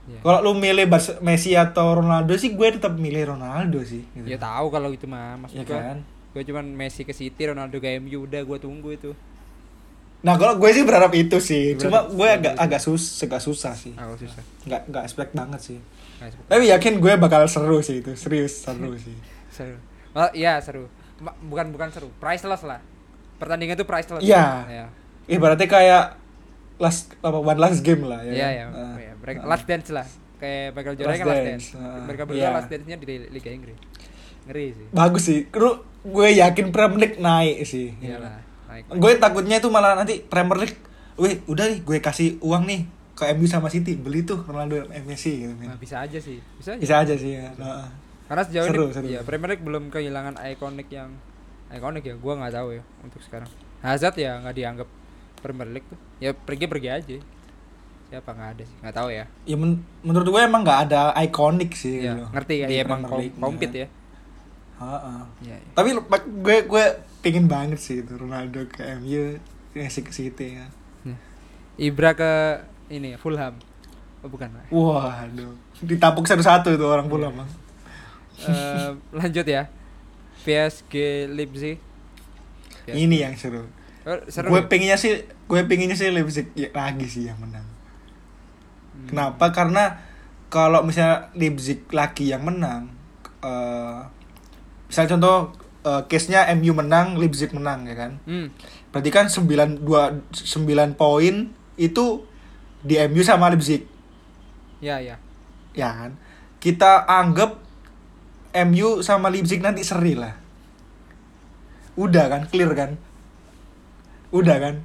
Iya. Kalau lu milih Barce- Messi atau Ronaldo sih gue tetap milih Ronaldo sih. gitu. Ya tahu kalau itu mah, maksud Ya gua. kan? Gue cuman Messi ke City, Ronaldo ke MU, udah gue tunggu itu. Nah kalau gue sih berharap itu sih. Cuma Berharap- gue agak agak sus agak susah sih. Aku susah. Nggak nggak expect banget sih. Tapi yakin gue bakal seru sih itu. Serius seru sih. Seru. Oh, iya seru. Bukan bukan seru, priceless lah. Pertandingan itu priceless. Iya. Iya. Ibaratnya kayak last apa one last game lah ya. Iya, kan? iya. Ah. last dance lah. Kayak Michael Jordan Last kan last dance. dance. Ah, Mereka berdua iya. last dance-nya di Liga Inggris. Ngeri sih. Bagus sih. Lu gue yakin Premier League naik sih. Iyalah. Naik. Gue takutnya itu malah nanti Premier League, wih udah nih gue kasih uang nih ke MU sama City beli tuh Ronaldo Messi gitu. Nah, bisa aja sih. Bisa aja. Bisa aja sih ya. Nah, Karena sejauh Seru, ini seru. ya Premier League belum kehilangan ikonik yang ikonik ya. Gua nggak tahu ya untuk sekarang. Hazard ya nggak dianggap Premier League tuh. Ya pergi pergi aja. Siapa nggak ada sih? Nggak tahu ya. ya men- menurut gue emang nggak ada ikonik sih. Ya, gitu ngerti ya. di Ya, emang kom- kompet ya. Iya. iya. Tapi pak- gue gue pingin banget sih itu Ronaldo ke MU, Messi ke City ya. Ya. Ibra ke ini Fulham. Oh bukan. Pak. Waduh, ditapuk satu-satu itu orang pula bang. Eh, lanjut ya. PSG Leipzig. PSG. Ini yang seru. Oh, seru. Gue ya? pengennya sih, gue pengennya sih Leipzig ya, lagi sih yang menang. Hmm. Kenapa? Karena kalau misalnya Leipzig lagi yang menang, eh misalnya contoh eh, case-nya MU menang, Leipzig menang ya kan. Hmm. Berarti kan 9 2 9 poin itu di MU sama Leipzig. Ya ya. Ya kan? Kita anggap MU sama Leipzig nanti seri lah. Udah kan, clear kan? Udah kan?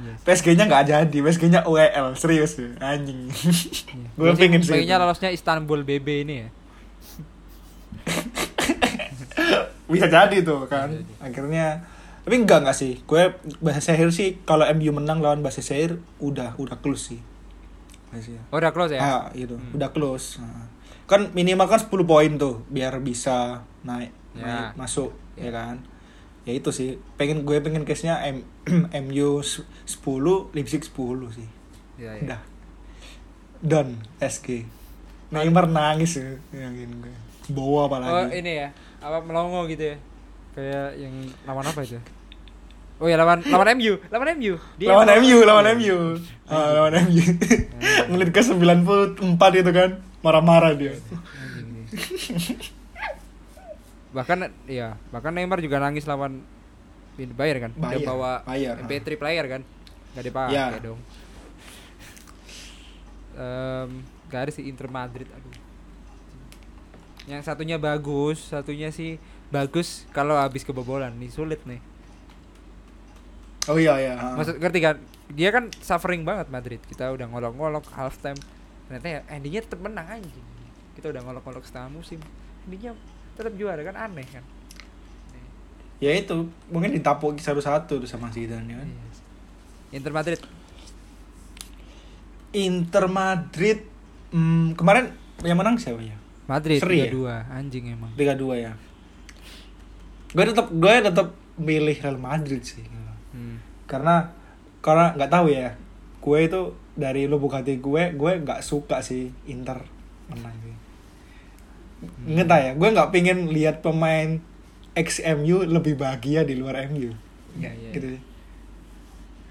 Iya. PSG-nya nggak jadi, PSG-nya UEL, serius ya, anjing. Gue Biasanya- pengen sih. pengennya lolosnya Istanbul BB ini ya. Bisa jadi tuh kan. Akhirnya tapi enggak enggak sih. Gue bahasa Sehir sih kalau MU menang lawan bahasa Sehir udah udah close sih. Oh, udah close ya? Ah, gitu. Hmm. Udah close. Nah. Kan minimal kan 10 poin tuh biar bisa naik, Ya. naik masuk Ya. ya kan. Ya itu sih. Pengen gue pengen case-nya M MU 10, Leipzig 10 sih. Iya, iya. Udah. Done SG. Neymar nangis ya, yakin gue. Bawa apa lagi? Oh, ini ya. Apa melongo gitu ya. Kayak yang lawan apa itu? Oh ya lawan lawan MU, lawan MU. Dia lawan. MU, lawan MU. Ah, lawan MU. Menit ke 94 itu kan. Marah-marah dia. Bahkan ya, bahkan Neymar juga nangis lawan Bayar kan? Dia Bayern, bawa Bayern, MP3 player kan? Gak dipakai Ya. dong. Em, gak ada sih Inter Madrid aduh. Yang satunya bagus, satunya sih bagus kalau habis kebobolan nih sulit nih. Oh iya iya. Maksud ngerti kan? Dia kan suffering banget Madrid. Kita udah ngolok-ngolok half time. Ternyata ya endingnya tetap menang anjing. Kita udah ngolok-ngolok setengah musim. Endingnya tetap juara kan aneh kan. ya itu mungkin ditapuk satu-satu tuh sama Zidane kan. Iya. Inter Madrid. Inter Madrid hmm, kemarin yang menang siapa ya? Madrid Seri ya? 3-2 anjing emang. Liga 2 ya. Gue tetap gue tetap milih Real Madrid sih. Hmm. Karena karena nggak tahu ya. gue itu dari lubuk hati gue gue nggak suka sih Inter menang sih nggak tahu ya gue nggak pingin lihat pemain XMU lebih bahagia di luar MU Iya, iya. gitu sih.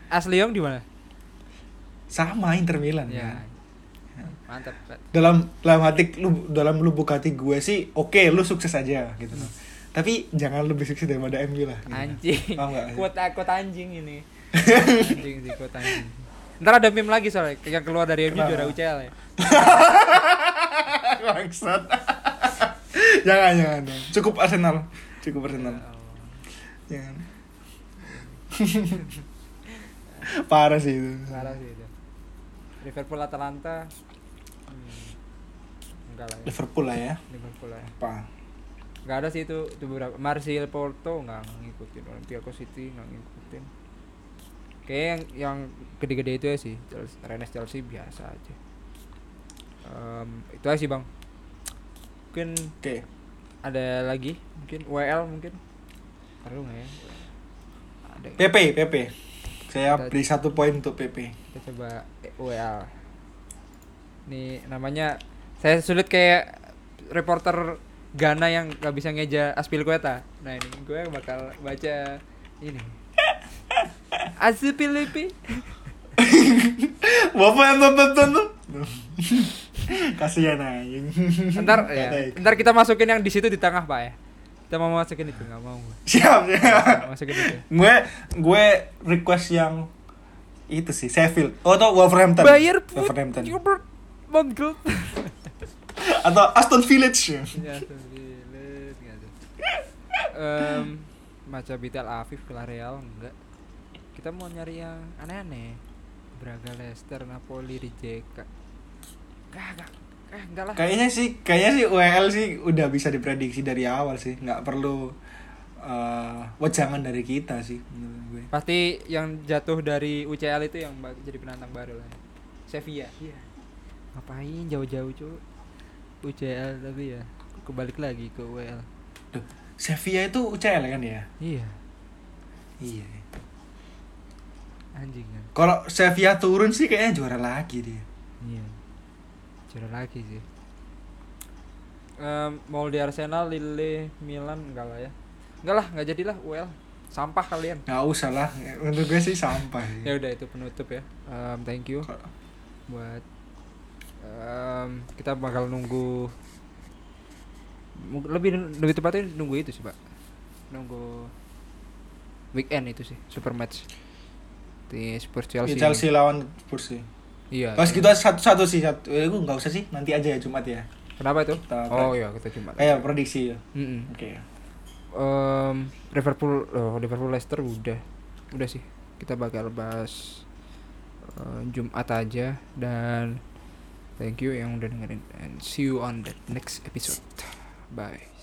Asliong di mana? sama Inter Milan Ya. kan. Mantap. Dalam dalam hati lu- dalam lubuk hati gue sih oke lu sukses aja gitu loh tapi jangan lebih sukses daripada MU lah gitu. Anjing. Nggak? Kuota kuota anjing ini. anjing sih kuota anjing. Ntar ada meme lagi soalnya yang keluar dari MU juara UCL ya. bangsat jangan jangan cukup Arsenal cukup Arsenal jangan parah sih itu Parah sih itu. Liverpool Atalanta. Enggak lah ya. Liverpool lah ya Liverpool lah. ya. apa Enggak ada sih itu, itu beberapa. Marseille Porto enggak ngikutin. Olympiakos City enggak ngikutin. Kayak yang yang gede-gede itu ya sih. Chelsea, Rennes Chelsea biasa aja. Em, itu aja sih bang. Mungkin oke ada lagi mungkin WL mungkin. Perlu nggak ya? Ada. PP PP saya Kita- beri satu poin untuk PP Kita coba WL. Nih namanya saya sulit kayak reporter Ghana yang gak bisa ngeja Aspilicueta. Nah ini gue bakal baca ini. Aspilipi. bapak yang tonton tonton kasihan aja Ntar ya, ntar kita masukin yang di situ di tengah pak ya. Kita mau masukin itu nggak mau gue. siap siap Masukin itu. gue gue request yang itu sih Sheffield oh atau Wolverhampton Bayar put. Wolverhampton Gilbert Mongol. Atau Aston Village Ya, nggak tuh. Em, Maca Bitel Afif ke Real enggak. Kita mau nyari yang aneh-aneh. Braga Leicester Napoli Rijeka. Enggak, enggak. Eh, enggak lah. kayaknya sih kayaknya sih UEL sih udah bisa diprediksi dari awal sih nggak perlu eh wejangan dari kita sih menurut gue Pasti yang jatuh dari UCL itu yang ba- jadi penantang baru lah. Sevilla. Iya. Ngapain jauh-jauh, Cuk? UCL tapi ya kebalik lagi ke UEL. Duh, Sevilla itu UCL kan ya Iya, iya anjing kan. kalau Sevilla turun sih kayaknya juara lagi dia Iya. Juara lagi sih. Em, mau di Arsenal, Lille, Milan enggak lah ya. Enggak lah, enggak jadilah UL. Sampah kalian. nggak usah lah menurut gue sih sampah Ya udah itu penutup ya. Em, thank you Kalau- buat em, kita bakal nunggu lebih lebih tepatnya nunggu itu sih, Pak. Nunggu weekend itu sih, super match. Di Spurs Chelsea, Chelsea. Chelsea lawan Spurs sih Iya. pas iya. gitu satu-satu sih satu eh, gue nggak usah sih nanti aja ya Jumat ya Kenapa itu? Kita- Oh iya, kita cuma. kayak prediksi ya Mm-mm. oke Em, Liverpool oh, Liverpool Leicester udah udah sih kita bakal bahas eh, Jumat aja dan thank you yang udah dengerin and see you on the next episode. Bye